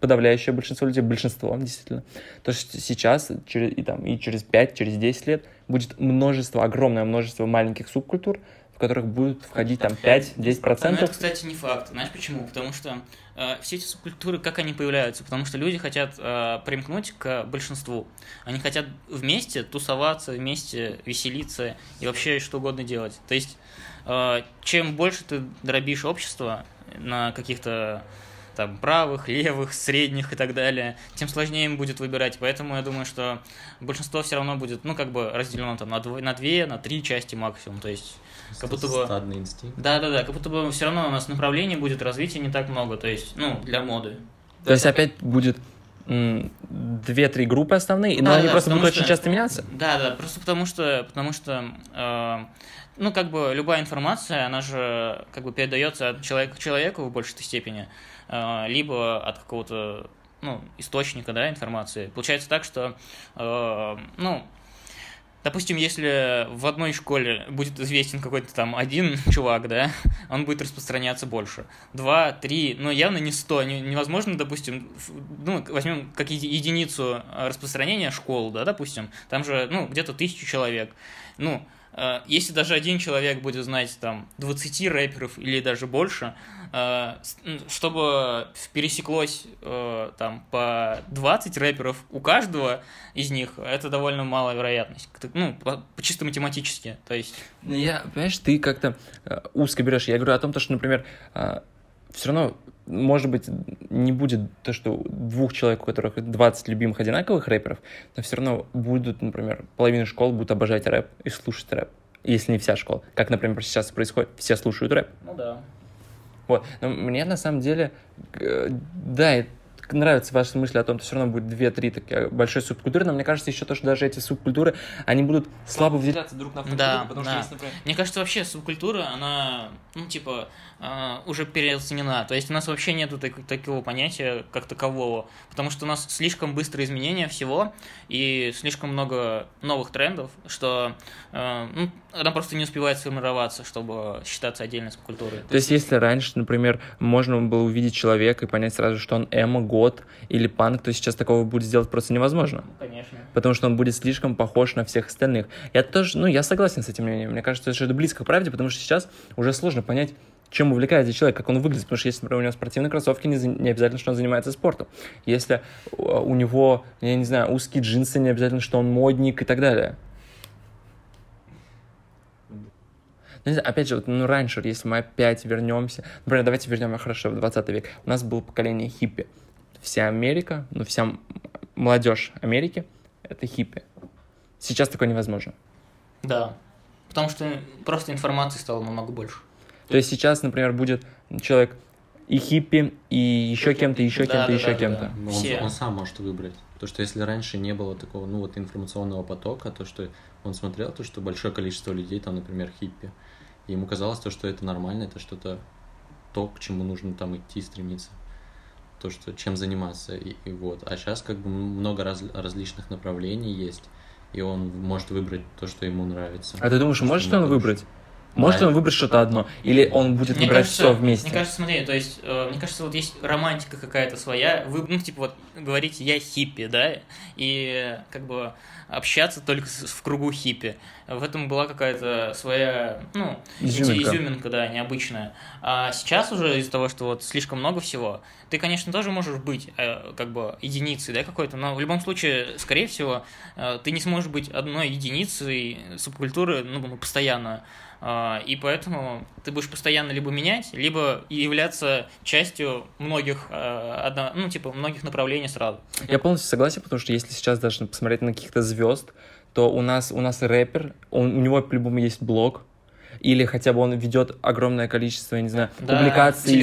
подавляющее большинство людей, большинство, действительно, то что сейчас, через, и, там, и через 5, через 10 лет будет множество, огромное множество маленьких субкультур, в которых будут входить там 5-10%. Но это, кстати, не факт. Знаешь почему? Потому что э, все эти субкультуры, как они появляются? Потому что люди хотят э, примкнуть к большинству. Они хотят вместе тусоваться, вместе веселиться и вообще что угодно делать. То есть, э, чем больше ты дробишь общество на каких-то там правых, левых, средних и так далее, тем сложнее им будет выбирать. Поэтому я думаю, что большинство все равно будет, ну, как бы разделено там на, дво- на две, на три части максимум. То есть, как будто бы... Стадный инстинкт. Да, да, да, как будто бы все равно у нас направлений будет развития не так много, то есть, ну, для моды. То есть опять будет две-три группы основные, но Да, они да, просто будут что- очень часто меняться. Да, да, просто потому что, потому что, э, ну, как бы любая информация, она же как бы передается от человека к человеку в большей степени, э, либо от какого-то, ну, источника, да, информации. Получается так, что, э, ну, Допустим, если в одной школе будет известен какой-то там один чувак, да, он будет распространяться больше. Два, три, но явно не сто. Не- Невозможно, допустим, ну, возьмем как еди- единицу э, распространения школ, да, допустим, там же, ну, где-то тысячу человек. Ну, если даже один человек будет знать там 20 рэперов или даже больше, э, чтобы пересеклось э, там по 20 рэперов у каждого из них, это довольно малая вероятность. Ну, по, чисто математически. То есть, Ну, Я, понимаешь, ты как-то э, узко берешь. Я говорю о том, то, что, например, все равно, может быть, не будет то, что двух человек, у которых 20 любимых одинаковых рэперов, но все равно будут, например, половина школ будут обожать рэп и слушать рэп. Если не вся школа. Как, например, сейчас происходит. Все слушают рэп. ну да. Вот. Но мне на самом деле, э, да, и нравятся ваши мысли о том, что все равно будет две-три такие большой субкультуры, но мне кажется еще то, что даже эти субкультуры, они будут слабо выделяться друг на фоне Да, друга, потому да. что есть, например, Мне кажется, вообще субкультура, она, ну, типа, э, уже переоценена. То есть у нас вообще нету так- такого понятия как такового. Потому что у нас слишком быстрое изменение всего и слишком много новых трендов, что э, ну, она просто не успевает сформироваться, чтобы считаться отдельной субкультурой. То есть, если раньше, например, можно было увидеть человека и понять сразу, что он эмо, год или панк, то сейчас такого будет сделать просто невозможно. Ну, конечно. Потому что он будет слишком похож на всех остальных. Я тоже, ну, я согласен с этим мнением. Мне кажется, что это близко к правде, потому что сейчас уже сложно понять, чем увлекается человек, как он выглядит. Потому что если, например, у него спортивные кроссовки, не, не обязательно, что он занимается спортом. Если у у него, я не знаю, узкие джинсы, не обязательно, что он модник и так далее. Ну, не знаю, опять же, вот, ну, раньше, если мы опять вернемся... Например, давайте вернем, хорошо, в 20 век. У нас было поколение хиппи. Вся Америка, ну, вся молодежь Америки — это хиппи. Сейчас такое невозможно. Да. Потому что просто информации стало намного больше. То есть сейчас, например, будет человек и хиппи, и еще кем-то, еще Да, кем-то, да, еще да, кем-то. да. Ну, Он, Все. он сам может выбрать. То, что если раньше не было такого, ну, вот информационного потока, то, что он смотрел, то, что большое количество людей, там, например, хиппи, и ему казалось то, что это нормально, это что-то то, к чему нужно там идти, стремиться. То, что чем заниматься, и, и вот. А сейчас как бы много раз- различных направлений есть, и он может выбрать то, что ему нравится. А ты думаешь, может он выбрать? Может Да. он выбрать что-то одно? Или он будет Мне выбирать кажется, все вместе? Мне кажется, смотри, то есть, э, мне кажется, вот есть романтика какая-то своя. Вы, ну, типа, вот говорите, я хиппи, да, и как бы общаться только с- в кругу хиппи. В этом была какая-то своя, ну, Изюминка. изюминка, да, необычная. А сейчас уже из-за того, что вот слишком много всего, ты, конечно, тоже можешь быть э, как бы единицей, да, какой-то, но в любом случае, скорее всего, э, ты не сможешь быть одной единицей субкультуры, ну, постоянно. А, и поэтому ты будешь постоянно либо менять, либо являться частью многих, а, одно, ну, типа, многих направлений сразу. Я полностью согласен, потому что если сейчас даже посмотреть на каких-то звезд, то у нас, у нас рэпер, он, у него по-любому есть блог, или хотя бы он ведет огромное количество, я не знаю, Да, публикаций.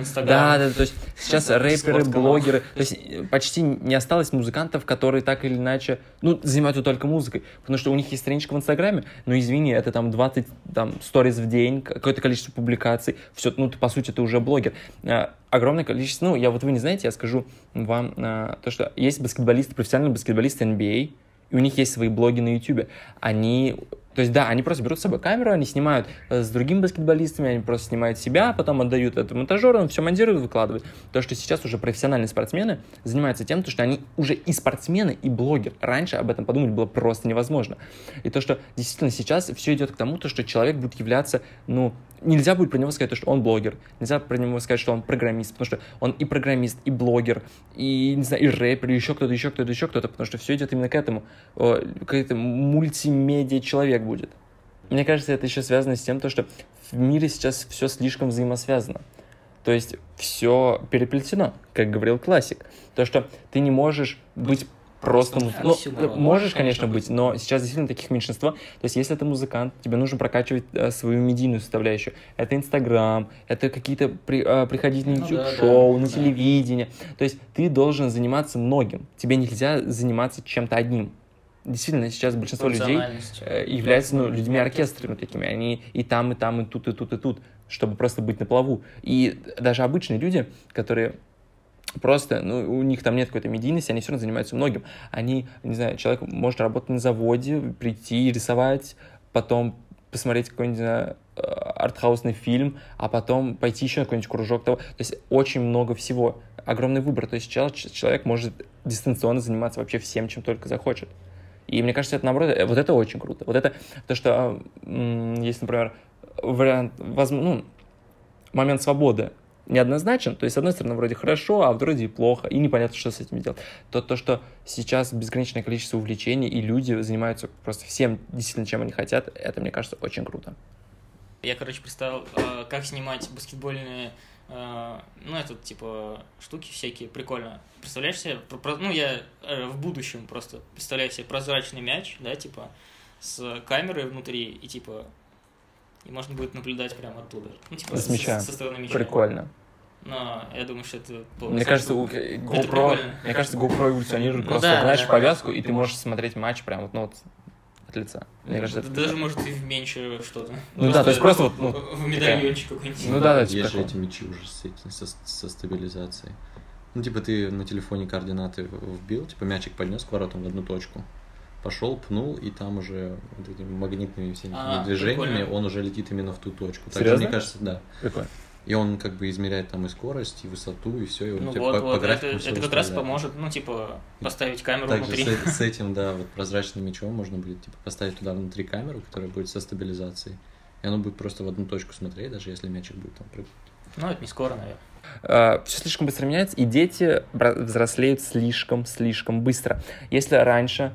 Инстаграм. Да, да, то есть сейчас рэперы, блогеры, то есть э, почти не осталось музыкантов, которые так или иначе, ну, занимаются только музыкой, потому что у них есть страничка в Инстаграме, но извини, это там 20, там, сториз в день, какое-то количество публикаций, все, ну, ты, по сути, ты уже блогер. А, Огромное количество, ну, я вот вы не знаете, я скажу вам а, то, что есть баскетболисты, профессиональные баскетболисты NBA, и у них есть свои блоги на YouTube. Они, то есть, да, они просто берут с собой камеру, они снимают э, с другими баскетболистами, они просто снимают себя, потом отдают это монтажеру, он все монтирует, выкладывает. То, что сейчас уже профессиональные спортсмены занимаются тем, то, что они уже и спортсмены, и блогер. Раньше об этом подумать было просто невозможно. И то, что действительно сейчас все идет к тому, то, что человек будет являться, ну, нельзя будет про него сказать, то, что он блогер, нельзя про него сказать, что он программист, потому что он и программист, и блогер, и, не знаю, и рэпер, и еще кто-то, еще кто-то, еще кто-то, потому что все идет именно к этому. О, Какой-то мультимедиа человек будет. Мне кажется, это еще связано с тем, то, что в мире сейчас все слишком взаимосвязано. То есть все переплетено, как говорил классик. То, что ты не можешь быть просто... муз- Ну, можешь, конечно, быть, но сейчас действительно таких меньшинство. То есть если ты музыкант, тебе нужно прокачивать э, свою медийную составляющую. Это Инстаграм, это какие-то при- э, приходить на Ну YouTube да, да, на да. телевидение. То есть ты должен заниматься многим. Тебе нельзя заниматься чем-то одним. Действительно, сейчас большинство людей э, являются ну, людьми оркестрами такими. Они и там, и там, и тут, и тут, и тут, чтобы просто быть на плаву. И даже обычные люди, которые просто, ну, у них там нет какой-то медийности, они все равно занимаются многим. Они, не знаю, человек может работать на заводе, прийти, рисовать, потом посмотреть какой-нибудь, э, артхаусный фильм, а потом пойти еще на какой-нибудь кружок того. То есть очень много всего, огромный выбор. То есть чел- человек может дистанционно заниматься вообще всем, чем только захочет. И мне кажется, это наоборот, э, вот это очень круто. Вот это то, что есть, например, вариант, ну, момент свободы неоднозначен, то есть, с одной стороны, вроде хорошо, а вроде и плохо, и непонятно, что с этим делать. То, то, что сейчас безграничное количество увлечений, и люди занимаются просто всем, действительно, чем они хотят, это, мне кажется, очень круто. Я, короче, представил, э, как снимать баскетбольные, ну, это, типа, штуки всякие, прикольно. Представляешь себе, ну, я э, в будущем просто представляю себе прозрачный мяч, да, типа, с камерой внутри, и, типа, и можно будет наблюдать прямо оттуда. Ну, типа, С мяча. со стороны мяча. Прикольно. Но я думаю, что это... Мне кажется, у- GoPro, мне кажется, GoPro эволюционирует Ну просто, да, знаешь, да. повязку, и ты можешь смотреть матч прям вот, ну, вот от лица. Мне кажется, это Даже, может, и в меньше что-то. Ну да, то есть просто вот, ну, В медальончик какой-нибудь. Ну да, да, типа Есть же эти мечи уже с, этим, со, со стабилизацией. Ну, типа, ты на телефоне координаты вбил, типа, мячик поднес к воротам в одну точку, пошел, пнул, и там уже вот этими магнитными всеми А, движениями прикольно. он уже летит именно в ту точку. Так Серьезно? мне кажется, да. прикольно. И он как бы измеряет там и скорость, и высоту, и все, и он Ну тебе вот, по, по вот, это, графику всё это как раз поможет, ну, типа, поставить камеру Также внутри. с, с этим, да, вот прозрачным мячом можно будет типа поставить туда внутри камеру, которая будет со стабилизацией. И оно будет просто в одну точку смотреть, даже если мячик будет там прыгать. Ну, это не скоро, наверное. все слишком быстро меняется, и дети взрослеют слишком-слишком быстро. Если раньше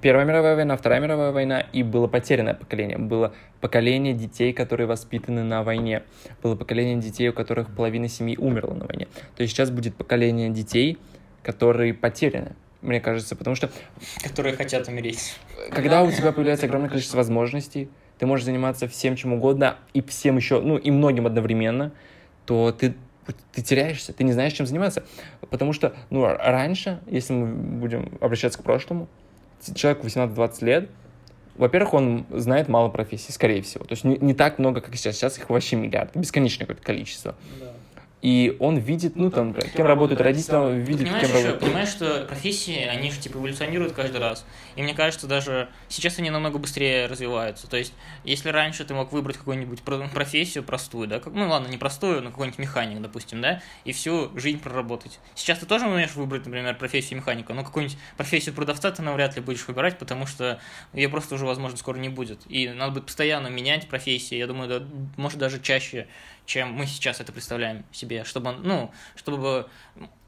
Первая мировая война, Вторая мировая война, и было потерянное поколение. Было поколение детей, которые воспитаны на войне. Было поколение детей, у которых половина семьи умерла на войне. То есть сейчас будет поколение детей, которые потеряны, мне кажется, потому что Которые хотят умереть. когда у тебя появляется огромное количество возможностей, ты можешь заниматься всем чем угодно и всем еще, ну и многим одновременно, то ты ты теряешься, ты не знаешь, чем заниматься. Потому что, ну, р- раньше, если мы будем обращаться к прошлому, человеку 18-20 лет, во-первых, он знает мало профессий, скорее всего. То есть не, не так много, как сейчас. Сейчас их вообще миллиард, бесконечное какое-то количество. И он видит, ну, там, кем работают родители, он видит, Понимаешь, кем еще, работают... понимаешь, что профессии, они же типа эволюционируют каждый раз. И мне кажется, даже сейчас они намного быстрее развиваются. То есть, если раньше ты мог выбрать какую-нибудь про- профессию простую, да, как, ну ладно, не простую, но какой-нибудь механик, допустим, да, и всю жизнь проработать. Сейчас ты тоже умеешь выбрать, например, профессию механика, но какую-нибудь профессию продавца ты навряд ли будешь выбирать, потому что ее просто уже, возможно, скоро не будет. И надо будет постоянно менять профессии, я думаю, да, может даже чаще, чем мы сейчас это представляем себе, чтобы, ну, чтобы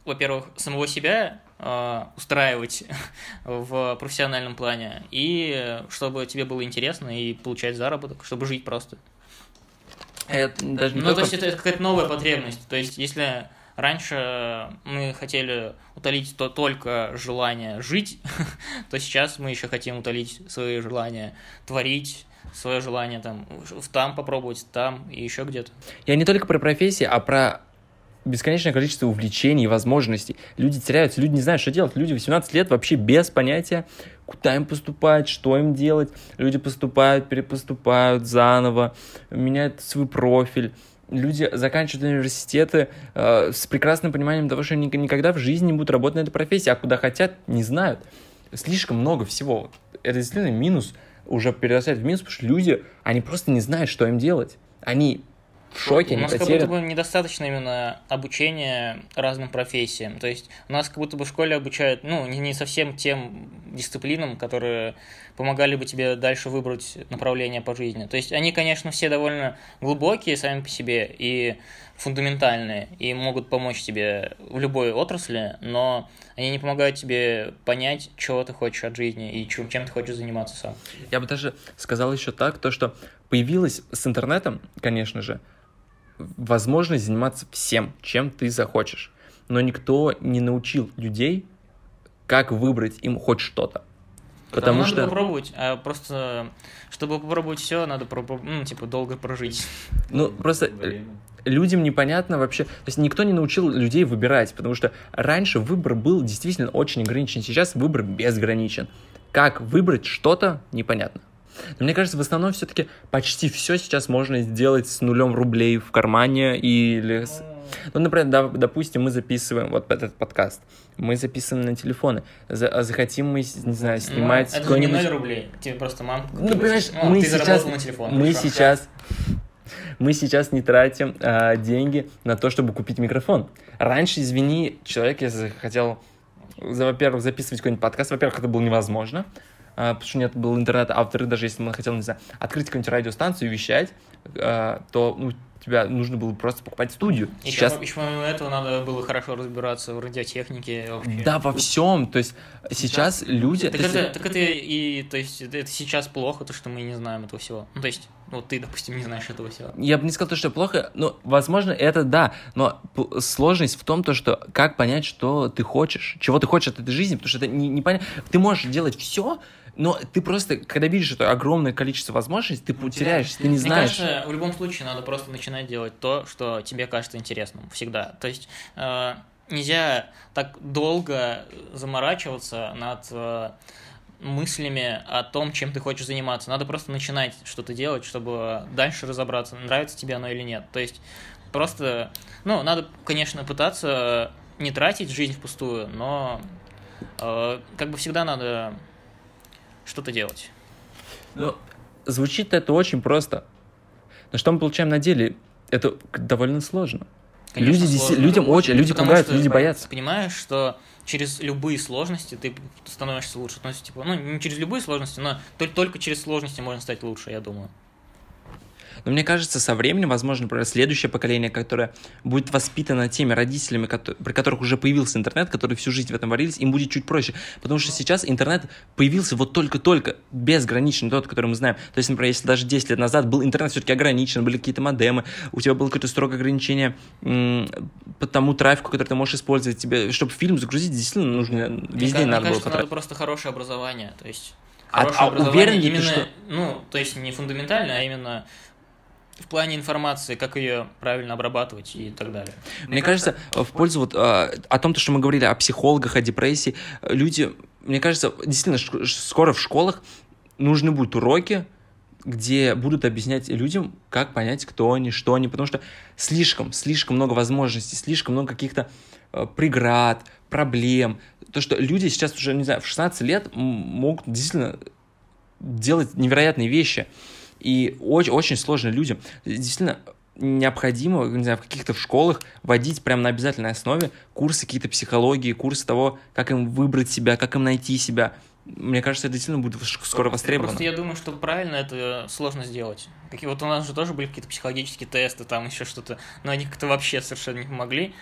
во-первых, самого себя э, устраивать в профессиональном плане, и чтобы тебе было интересно и получать заработок, чтобы жить просто. Это даже не ну, то только- есть это, это какая-то новая потребность. То есть если раньше мы хотели утолить то только желание жить, то сейчас мы еще хотим утолить свои желания творить, свое желание там там попробовать, там и еще где-то. Я не только про профессии, а про бесконечное количество увлечений возможностей. Люди теряются, люди не знают, что делать. Люди 18 лет вообще без понятия, куда им поступать, что им делать. Люди поступают, перепоступают заново, меняют свой профиль. Люди заканчивают университеты э, с прекрасным пониманием того, что они никогда в жизни не будут работать на этой профессии, а куда хотят, не знают. Слишком много всего. Это действительно минус, уже перерастает в минус, потому что люди, они просто не знают, что им делать. Они в шоке, У они нас как потеряны. будто бы недостаточно именно обучения разным профессиям. То есть у нас как будто бы в школе обучают, ну, не, не совсем тем дисциплинам, которые помогали бы тебе дальше выбрать направление по жизни. То есть они, конечно, все довольно глубокие сами по себе и фундаментальные, и могут помочь тебе в любой отрасли, но они не помогают тебе понять, чего ты хочешь от жизни и чем, чем ты хочешь заниматься сам. Я бы даже сказал еще так, то что появилась с интернетом, конечно же, возможность заниматься всем, чем ты захочешь. Но никто не научил людей, как выбрать им хоть что-то. Потому надо что... попробовать, а просто чтобы попробовать все, надо попроб- ну, типа долго прожить. Ну, просто э, людям непонятно вообще. То есть никто не научил людей выбирать, потому что раньше выбор был действительно очень ограничен, сейчас выбор безграничен. Как выбрать что-то, непонятно. Но мне кажется, в основном все-таки почти все сейчас можно сделать с нулем рублей в кармане или... с- Ну, например, да- допустим, мы записываем вот этот подкаст, мы записываем на телефоны, За- а захотим мы, не знаю, снимать Ну, это не какой-нибудь... 0 рублей. Тебе просто мам... Ну, понимаешь, ну, мы ты сейчас, на телефон. мы хорошо. сейчас, мы сейчас не тратим а, деньги на то, чтобы купить микрофон. Раньше, извини, человек, если хотел, во-первых, записывать какой-нибудь подкаст, во-первых, это было невозможно, а, потому что нет был интернета, а во-вторых, даже если он хотел, не знаю, открыть какую-нибудь радиостанцию и вещать, а, то ну, тебя нужно было просто покупать студию. Еще, Сейчас еще помимо этого надо было хорошо разбираться в радиотехнике вообще. да, во всем. То есть сейчас люди... Так то есть- это, так это и, то есть, это это сейчас плохо, то, что мы не знаем этого всего. Ну, то есть, вот ты, допустим, не знаешь этого всего. Я бы не сказал, то, что плохо, но, возможно, это да, но сложность в том, то, что как понять, что ты хочешь, чего ты хочешь от этой жизни, потому что это не, не. Ты можешь делать все, но ты просто, когда видишь это огромное количество возможностей, ты теряешься, ты не Мне знаешь. кажется, в любом случае надо просто начинать делать то, что тебе кажется интересным всегда. То есть э, нельзя так долго заморачиваться над э, мыслями о том, чем ты хочешь заниматься. Надо просто начинать что-то делать, чтобы дальше разобраться, нравится тебе оно или нет. То есть просто, ну, надо, конечно, пытаться не тратить жизнь впустую, но э, как бы всегда надо что-то делать. Ну, звучит это очень просто. Но что мы получаем на деле? Это довольно сложно. Конечно, люди, сложно. людям очень, люди Потому пугают, что люди боятся. Понимаешь, что через любые сложности ты становишься лучше. Есть, типа, ну, не через любые сложности, но только через сложности можно стать лучше, я думаю. Но мне кажется, со временем, возможно, например, следующее поколение, которое будет воспитано теми родителями, кото- при которых уже появился интернет, которые всю жизнь в этом варились, им будет чуть проще. Потому что сейчас интернет появился вот только-только, безграничный, тот, который мы знаем. То есть, например, если даже 10 лет назад был интернет все-таки ограничен, были какие-то модемы, у тебя было какое-то строгое ограничение по тому трафику, который ты можешь использовать. Тебе, чтобы фильм загрузить, действительно нужно Мне день мне надо было кажется, надо просто хорошее образование. То есть, А- а уверен ли ты, что- ну, то есть не фундаментально, а именно в плане информации, как ее правильно обрабатывать и так далее. Мне кажется, в пользу вот а, о том, то, что мы говорили о психологах, о депрессии, люди, мне кажется, действительно, скоро в школах нужны будут уроки, где будут объяснять людям, как понять, кто они, что они, потому что слишком, слишком много возможностей, слишком много каких-то э, преград, проблем. То, что люди сейчас уже, не знаю, в 16 лет могут действительно делать невероятные вещи. И очень, очень сложно людям. Действительно, необходимо, не знаю, в каких-то школах вводить прямо на обязательной основе курсы какие-то психологии, курсы того, как им выбрать себя, как им найти себя. Мне кажется, это действительно будет скоро востребовано. Просто я думаю, что правильно это сложно сделать. Какие, вот у нас же тоже были какие-то психологические тесты, там еще что-то, но они как-то вообще совершенно не помогли.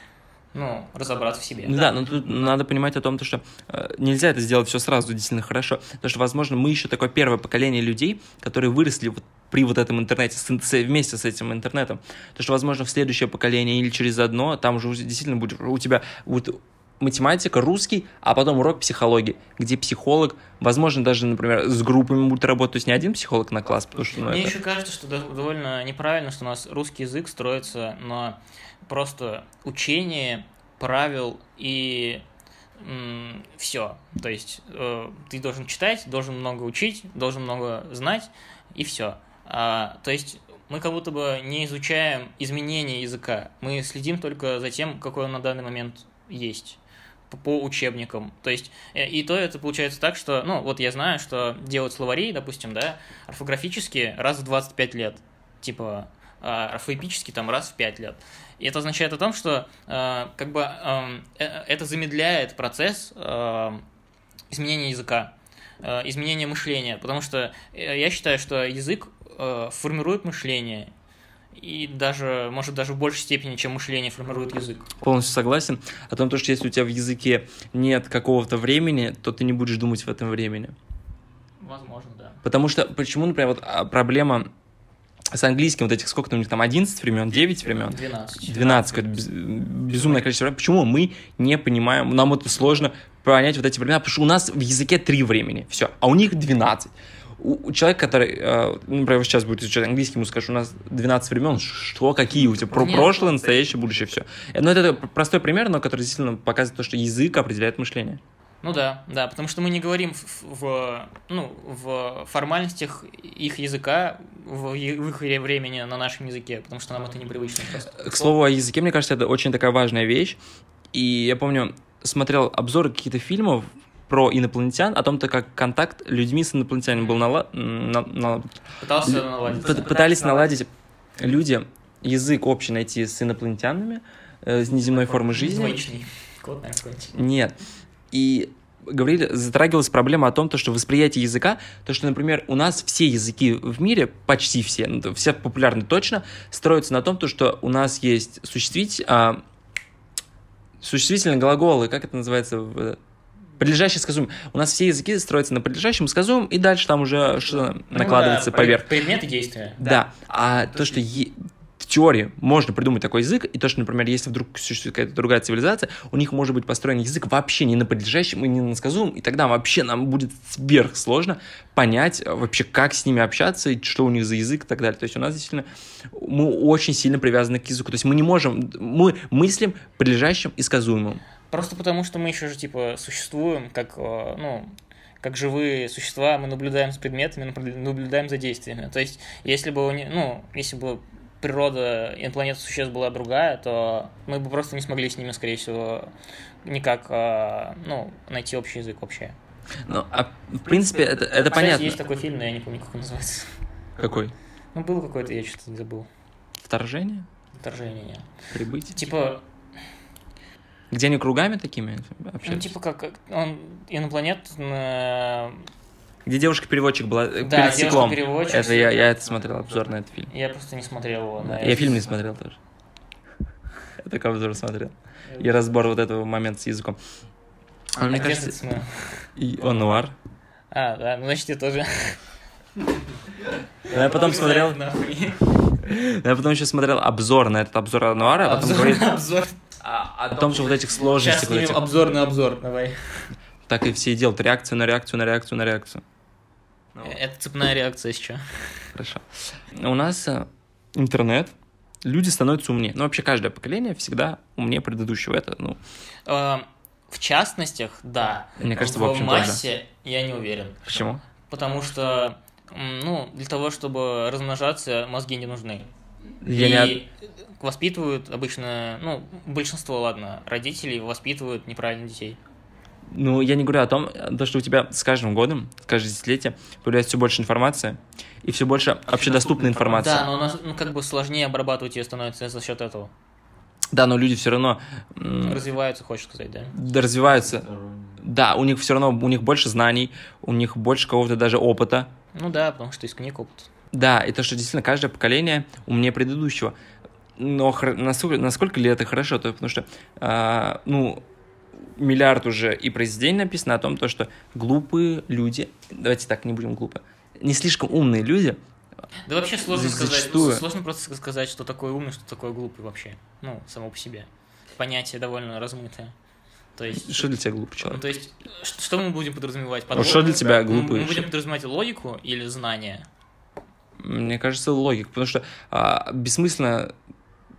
Ну, разобраться в себе. Ну да, но тут надо понимать о том, то, что э, нельзя это сделать все сразу действительно хорошо. Потому что, возможно, мы еще такое первое поколение людей, которые выросли вот при вот этом интернете, с, с- вместе с этим интернетом. То, что, возможно, в следующее поколение или через одно, там уже действительно будет у тебя вот математика, русский, а потом урок психологии, где психолог, возможно, даже, например, с группами будет работать, то есть не один психолог на класс, потому что, ну, Мне это- еще кажется, что дов- довольно неправильно, что у нас русский язык строится на просто учении правил и все. То есть э, ты должен читать, должен много учить, должен много знать, и все. то есть мы как будто бы не изучаем изменения языка. Мы следим только за тем, какой он на данный момент есть по- по учебникам. То есть, э, и то это получается так, что, ну, вот я знаю, что делают словари, допустим, да, орфографически раз в 25 лет. Типа, а орфоэпически там раз в 5 лет. И это означает о том, что э, как бы эм, э, это замедляет процесс э, изменения языка, э, изменения мышления, потому что э, я считаю, что язык э, формирует мышление, и даже, может, даже в большей степени, чем мышление формирует язык. полностью согласен о том, то, что если у тебя в языке нет какого-то времени, то ты не будешь думать в этом времени. Возможно, да. Потому что, почему, например, вот а, проблема с английским, вот этих, сколько там у них там, 11 времен, 9 времен? 12. 12, какое-то без- безумное количество времени. Почему мы не понимаем, нам это сложно понять вот эти времена, потому что у нас в языке 3 времени, все, а у них 12. У, человека, который, э, ну, например, сейчас будет изучать английский, ему скажешь, у нас 12 времен, что, какие у тебя, про Нет. прошлое, настоящее, будущее, все. Ну, это простой пример, но который действительно показывает то, что язык определяет мышление. Ну да, да, потому что мы не говорим в, в, ну, в формальностях их языка, в, в их времени на нашем языке, потому что нам это непривычно просто. К слову о языке, мне кажется, это очень такая важная вещь. И я помню, смотрел обзоры каких-то фильмов про инопланетян, о том, то, как контакт людьми с инопланетянами был нала- на- на- Пытался наладить. Пы- пытались наладить люди язык общий найти с инопланетянами, э, с неземной формы жизни. Двоичный. Нет. И говорили, затрагивалась проблема о том, то, что восприятие языка, то, что, например, у нас все языки в мире, почти все, ну, все популярны точно, строятся на том, то, что у нас есть существить, а, существительные глаголы, как это называется, в- Подлежащий сказуем. У нас все языки строятся на подлежащем сказуем, и дальше там уже что накладывается Ну да, поверх. пред- Предметы действия. Да. А то, что е- в теории можно придумать такой язык, и то, что, например, если вдруг существует какая-то другая цивилизация, у них может быть построен язык вообще не на подлежащем и не на сказуемом, и тогда вообще нам будет сверхсложно понять э, вообще, как с ними общаться, и что у них за язык и так далее. То есть у нас действительно, мы очень сильно привязаны к языку. То есть мы не можем, мы мыслим подлежащим и сказуемым. Просто потому, что мы еще же, типа, существуем как, э, ну, как живые существа, мы наблюдаем за предметами, наблю- наблюдаем за действиями. То есть, если бы, ну, если бы природа инопланетных существ была другая, то мы бы просто не смогли с ними, скорее всего, никак, э, ну, найти общий язык вообще. Ну, а в принципе, это, это Кстати, понятно. есть такой фильм, но я не помню, как он называется. Какой? Ну, был какой-то, я что-то забыл. Вторжение? Вторжение. нет. Прибытие? Типа, Где они кругами такими ну, общаются? типа как как он инопланет Где девушка-переводчик была э, Да, перед стеклом. девушка-переводчик. Это я, я это смотрел, обзор на этот фильм. Я просто не смотрел его. да, Я фильм не смотрел тоже. Я только обзор смотрел. И разбор вот этого момента с языком. А А мне кажется, и он нуар. А, да, ну значит я тоже. Я потом смотрел, я потом еще смотрел обзор на этот обзор нуара, а потом говорит на обзор. о, том, что вот этих Сейчас снимем этих, обзор на обзор, давай. так и все и делают, реакцию на реакцию, на реакцию, на реакцию. Ну, Это цепная реакция сейчас. Хорошо. У нас э, интернет, люди становятся умнее. Ну, вообще, каждое поколение всегда умнее предыдущего. Это, ну, Э, В частностях, да. Мне кажется, в в массе я не уверен. почему? Потому что, ну, для того, чтобы размножаться, мозги не нужны. Я не И воспитывают обычно, ну, большинство, ладно, родителей воспитывают неправильно детей. Ну, я не говорю о том, то, что у тебя с каждым годом, с каждым десятилетием появляется все больше информации и все больше общедоступной информации. Да, но у нас, ну, как бы сложнее обрабатывать ее становится за счет этого. Да, но люди все равно Развиваются, хочешь сказать, да? да, развиваются. Да, у них все равно, у них больше знаний, у них больше какого-то даже опыта. Ну да, потому что из книг опыт. Да, и то, что действительно каждое поколение умнее предыдущего. Но хр- насколько, насколько ли это хорошо? То, потому что, а, ну, миллиард уже и произведений написано о том, то, что глупые люди, давайте так, не будем глупы, не слишком умные люди, Да вообще сложно За- сказать, зачастую. сложно просто сказать, что такое умный, что такое глупый вообще. Ну, само по себе. Понятие довольно размытое. То есть... что для тебя глупый Ну, человек? то есть, что мы будем подразумевать? под Вот что для тебя Мы- глупый Мы будем человек? подразумевать логику или знание? Мне кажется, логика, потому что а, бессмысленно...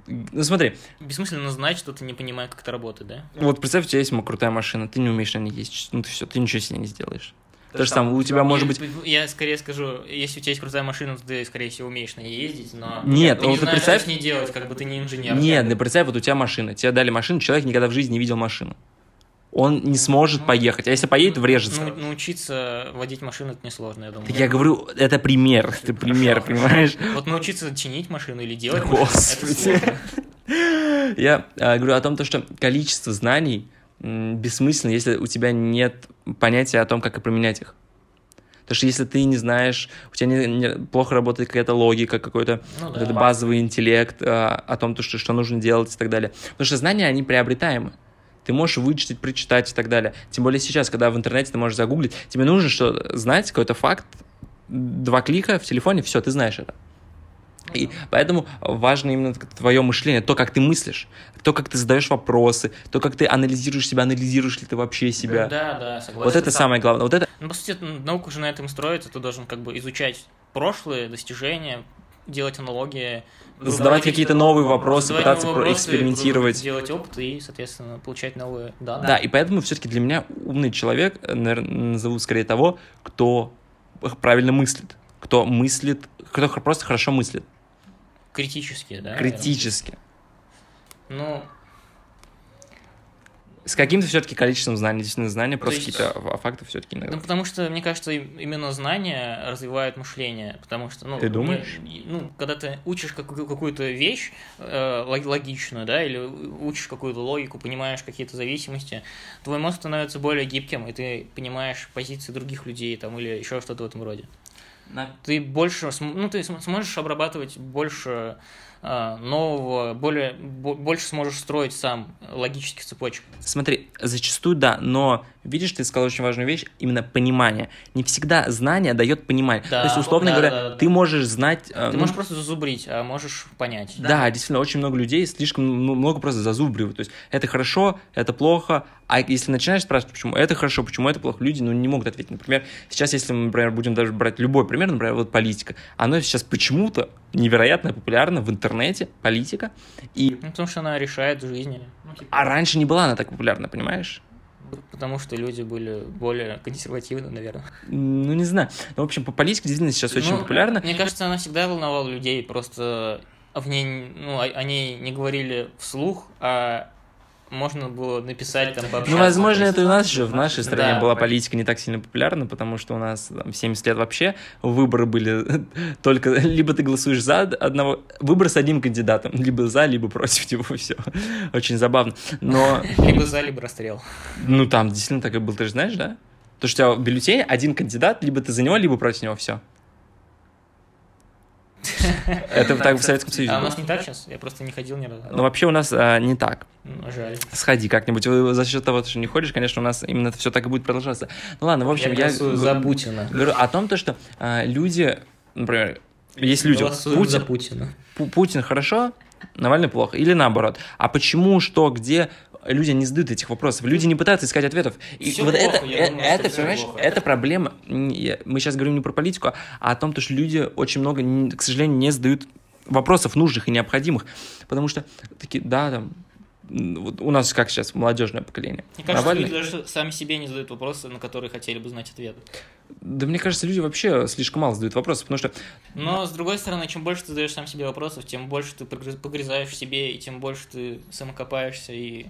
Ну смотри, Бессмысленно знать, что ты не понимаешь, как это работает, да? вот представь, у тебя есть крутая машина, ты не умеешь на ней ездить, ну ты все, ты ничего с ней не сделаешь. То же самое, у тебя может быть... Я скорее скажу, если у тебя есть крутая машина, то ты, скорее всего, умеешь на ней ездить, но... Нет, ты вот не ты знаешь, представь- ней делать, как бы ты не инженер. Нет, ты представь, вот у тебя машина, тебе дали машину, человек никогда в жизни не видел машину. Он не сможет Ну, поехать, а если поедет, врежется. Ну, научиться водить машину это несложно, я думаю. Так я говорю, это пример, пример, Хорошо, понимаешь? Вот научиться чинить машину или делать Господи. машину. Я а, говорю о том, то, что количество знаний бессмысленно, если у тебя нет понятия о том, как и применять их. Потому что если ты не знаешь, у тебя не- не- плохо работает какая-то логика, какой-то Ну да. базовый интеллект а, о том, то, что, что нужно делать и так далее. Потому что знания, они приобретаемы. Ты можешь вычитать, прочитать и так далее. Тем более сейчас, когда в интернете ты можешь загуглить, тебе нужно что знать какой-то факт, два клика в телефоне, все, ты знаешь это. И поэтому важно именно твое мышление, то, как ты мыслишь, то, как ты задаешь вопросы, то, как ты анализируешь себя, анализируешь ли ты вообще себя. Да, да, согласен. Вот это самое главное. Вот это Ну, по сути, наука же на этом строится. Ты должен как бы изучать прошлые достижения, делать аналогии. задавать какие-то новые вопросы, задавать пытаться новые про- вопросы, экспериментировать. Делать опыт и, соответственно, получать новые данные. Да, и поэтому все-таки для меня умный человек, наверное, назову скорее того, кто правильно мыслит, кто мыслит, кто просто хорошо мыслит, Критические, да? наверное? критически. Ну, С каким-то все-таки количеством знаний, действительно знания, просто есть- какие-то а факты все-таки иногда. Ну, потому что, мне кажется, им- именно знания развивают мышление, потому что, ну... Ты думаешь? мне- Ну, когда ты учишь какую- какую-то вещь э, лог- логичную, да, или учишь какую-то логику, понимаешь какие-то зависимости, твой мозг становится более гибким, и ты понимаешь позиции других людей, там, или еще что-то в этом роде. Ты больше, ну, ты см- сможешь обрабатывать больше нового, более, бо- больше сможешь строить сам логических цепочек. Смотри, зачастую да, но видишь, ты сказал очень важную вещь, именно понимание. Не всегда знание дает понимание. Да, То есть, условно да, говоря, да, да. ты можешь знать... Ты ну, можешь просто зазубрить, а можешь понять. Да, действительно, очень много людей слишком много просто зазубривают. То есть это хорошо, это плохо. А если начинаешь спрашивать, почему это хорошо, почему это плохо, люди ну, не могут ответить. Например, сейчас, если мы, например, будем даже брать любой пример, например, вот политика, оно сейчас почему-то невероятно популярно в интернете, политика. И... Ну, потому что она решает жизни. Ну, типа, А раньше не была она так популярна, понимаешь? Потому что люди были более консервативны, наверное. Ну, не знаю. Ну, в общем, по политике действительно сейчас очень Ну, популярна. Мне кажется, она всегда волновала людей, просто в ней, ну, о- они не говорили вслух, а можно было написать там пообщаться. Ну, возможно, То это у нас еще в нашей Да. стране была политика не так сильно популярна, потому что у нас там, в 70 лет вообще выборы были только либо ты голосуешь за одного, выбор с одним кандидатом, либо за, либо против него, все. Очень забавно. Но, Либо за, либо расстрел. ну, там действительно так и был, ты же знаешь, да? То, что у тебя в бюллетене один кандидат, либо ты за него, либо против него, все. Это так в Советском Союзе А у нас не так сейчас? Я просто не ходил ни разу. Но вообще у нас а, не так. Ну, жаль. Сходи как-нибудь. За счет того, что не ходишь, конечно, у нас именно все так и будет продолжаться. Ну ладно, в общем, я, за Путина. говорю о том, то, что а, люди, например, есть люди, Голосуем за Путин, Путина. Пу- Путин хорошо, Навальный плохо, или наоборот. А почему, что, где, люди не задают этих вопросов, люди не пытаются искать ответов. И Всё вот плохо, это, я э- думаю, это, всё понимаешь, плохо. это проблема. Мы сейчас говорим не про политику, а о том, то, что люди очень много, к сожалению, не задают вопросов нужных и необходимых. Потому что такие, да, там, вот у нас как сейчас молодежное поколение. Мне кажется, Навальный- люди даже сами себе не задают вопросы, на которые хотели бы знать ответ. Да мне кажется, люди вообще слишком мало задают вопросов, потому что Но, с другой стороны, чем больше ты задаешь сам себе вопросов, тем больше ты погрязаешь в себе, и тем больше ты самокопаешься, и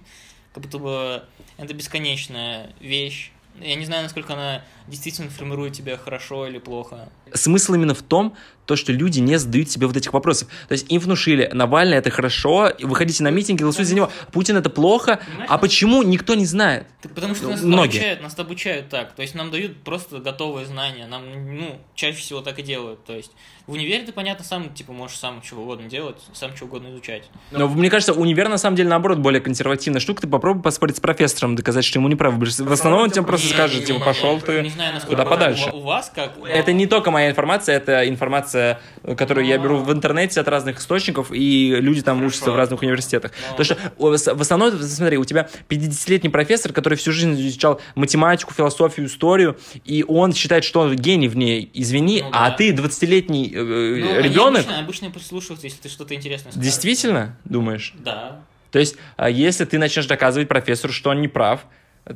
как будто бы это бесконечная вещь. Я не знаю, насколько она действительно формирует тебя хорошо или плохо. Смысл именно в том, то, что люди не задают себе вот этих вопросов. То есть им внушили, Навальный это хорошо, выходите на митинги, голосуйте за него, Путин это плохо, Понимаешь, а почему никто не знает? Так потому что нас многие. обучают, нас обучают так. То есть нам дают просто готовые знания. Нам, ну, чаще всего так и делают. То есть в универе ты, понятно, сам, типа, можешь сам чего угодно делать, сам чего угодно изучать. Но мне кажется, универ на самом деле наоборот более консервативная штука. Ты попробуй поспорить с профессором, доказать, что ему не прав. В основном он тебе просто скажет, типа, пошел не ты. знаю, насколько куда подальше. У вас как? Это не только моя информация, это информация, которую я беру в интернете от разных источников, и люди там Хорошо. учатся в разных университетах. Ну. Потому что в основном, смотри, у тебя 50-летний профессор, который всю жизнь изучал математику, философию, историю, и он считает, что он гений в ней, извини, Ну а да. ты 20-летний э, Ну, они ребенок, Обычно, обычно прислушиваются, если ты что-то интересное скажешь. действительно, думаешь? Да. То есть, а, если ты начнешь доказывать профессору, что он не прав,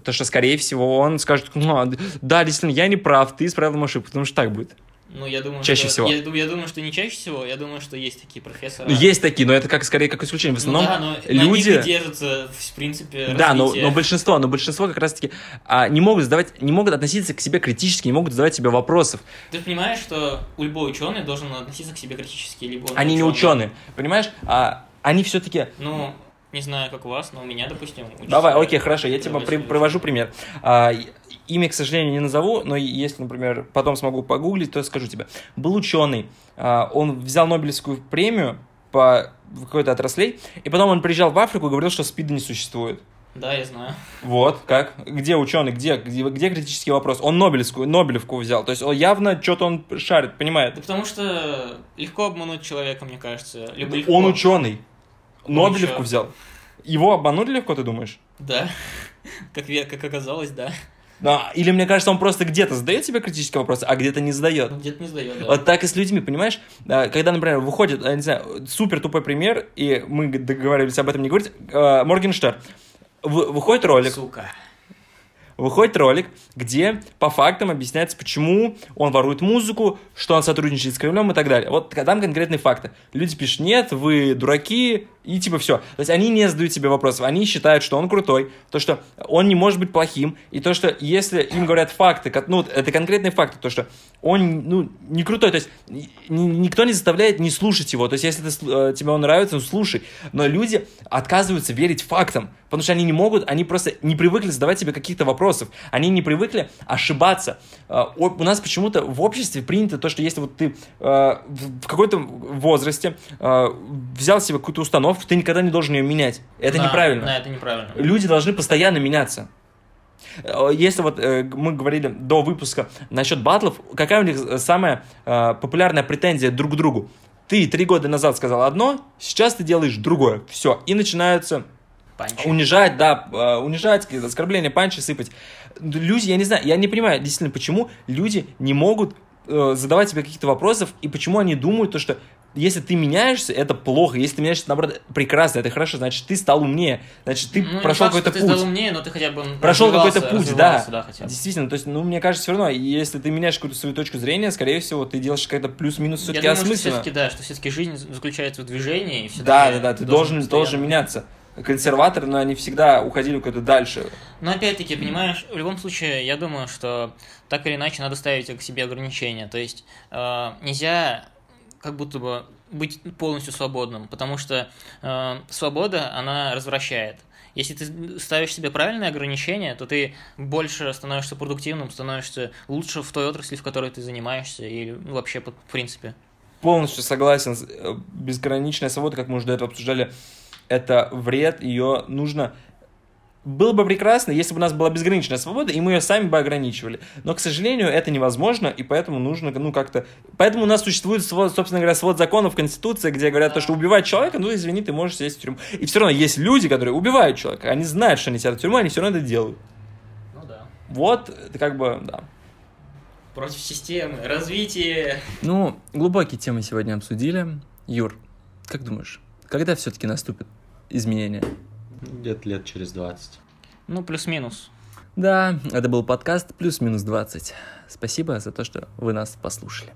то что, скорее всего, он скажет, «Ну, да, действительно, я не прав, ты исправил ошибку, потому что так будет. Ну, я думаю, Чаще что, всего. Я, я думаю, что не чаще всего, я думаю, что есть такие профессоры. Ну, Есть такие, но это как скорее как исключение. В Ну основном да, но на люди... них и держатся, в принципе, Да, но, развитие. но большинство, но большинство как раз-таки а, не могут задавать, не могут относиться к себе критически, не могут задавать себе вопросов. Ты понимаешь, что любой ученый должен относиться к себе критически, либо он Они не ученые, понимаешь? А они все-таки Ну, не знаю, как у вас, но у меня, допустим, Давай, окей, хорошо, я тебе при- привожу пример. А, имя, к сожалению, не назову, но если, например, потом смогу погуглить, то скажу тебе. Был ученый, а, он взял Нобелевскую премию по какой-то отраслей, и потом он приезжал в Африку и говорил, что СПИДа не существует. Да, я знаю. Вот, как? Где ученый, где, где, где критический вопрос? Он Нобелевскую, Нобелевку взял, то есть он явно что-то он шарит, понимает. Да потому что легко обмануть человека, мне кажется. Либо легко... Он ученый, Нобелевку чё? взял. Его обманули легко, ты думаешь? Да. Как, как оказалось, да. Да, или мне кажется, он просто где-то задает себе критический вопрос, а где-то не задает. Где-то не сдает, да. Вот так и с людьми, понимаешь? Да, Когда, например, выходит, не знаю, супер тупой пример, и мы договаривались об этом не говорить, э, Моргенштерн. Вы- Выходит ролик, Сука. Выходит ролик, где по фактам объясняется, почему он ворует музыку, что он сотрудничает с Кремлем и так далее. Вот там конкретные факты. Люди пишут, нет, вы дураки, и типа все. То есть они не задают себе вопросов, они считают, что он крутой, то, что он не может быть плохим, и то, что если им говорят факты, ну, это конкретные факты, то, что он, ну, не крутой, то есть ни- ни- никто не заставляет не слушать его, то есть если ты э, тебе он нравится, ну, слушай, но люди отказываются верить фактам, потому что они не могут, они просто не привыкли задавать себе каких-то вопросов, они не привыкли ошибаться. Э, У нас почему-то в обществе принято то, что если вот ты э, в какой-то возрасте э, взял себе какую-то установку, ты никогда не должен ее менять. Это Да, неправильно. Да, это неправильно. Люди должны постоянно меняться. Если вот э, мы говорили до выпуска насчет батлов, какая у них самая э, популярная претензия друг к другу? Ты три года назад сказал одно, сейчас ты делаешь другое. Все. И начинаются Панчи. унижать, да, э, унижать, какие-то оскорбления, панчи сыпать. Люди, я не знаю, я не понимаю действительно, почему люди не могут э, задавать себе каких-то вопросов, и почему они думают то, что если ты меняешься, это плохо, если ты меняешься, наоборот, прекрасно, это хорошо, значит, ты стал умнее, значит, ты Ну, прошел какой-то ты путь. стал умнее, но ты хотя бы Прошел какой-то путь, да. бы. Действительно, то есть, ну, мне кажется, все равно, если ты меняешь какую-то свою точку зрения, скорее всего, ты делаешь как-то плюс-минус все-таки Я думаю, что осмысленно. все-таки, да, что все-таки жизнь заключается в движении. И Да, да, да, ты должен, должен постоянно- меняться. Консерваторы, но они всегда уходили куда-то дальше. Но опять-таки, понимаешь, в любом случае, я думаю, что так или иначе надо ставить к себе ограничения. То есть э, нельзя как будто бы быть полностью свободным, потому что э, свобода, она развращает. Если ты ставишь себе правильные ограничения, то ты больше становишься продуктивным, становишься лучше в той отрасли, в которой ты занимаешься, и ну, вообще, в принципе. Полностью согласен. э, Безграничная свобода, как мы уже до этого обсуждали, это вред, ее нужно... Было бы прекрасно, если бы у нас была безграничная свобода, и мы ее сами бы ограничивали. Но, к сожалению, это невозможно, и поэтому нужно, ну, как-то... Поэтому у нас существует, свод- собственно говоря, свод законов в Конституции, где говорят, то, что убивать человека, ну, извини, ты можешь сесть в тюрьму. И все равно есть люди, которые убивают человека. Они знают, что они сядут в тюрьму, они все равно это делают. Ну да. Вот, это как бы, да. Против системы, развитие. Ну, глубокие темы сегодня обсудили. Юр, как думаешь, когда все-таки наступит изменение? Где-то лет через 20. Ну, плюс-минус. Да, это был подкаст «Плюс-минус 20». Спасибо за то, что вы нас послушали.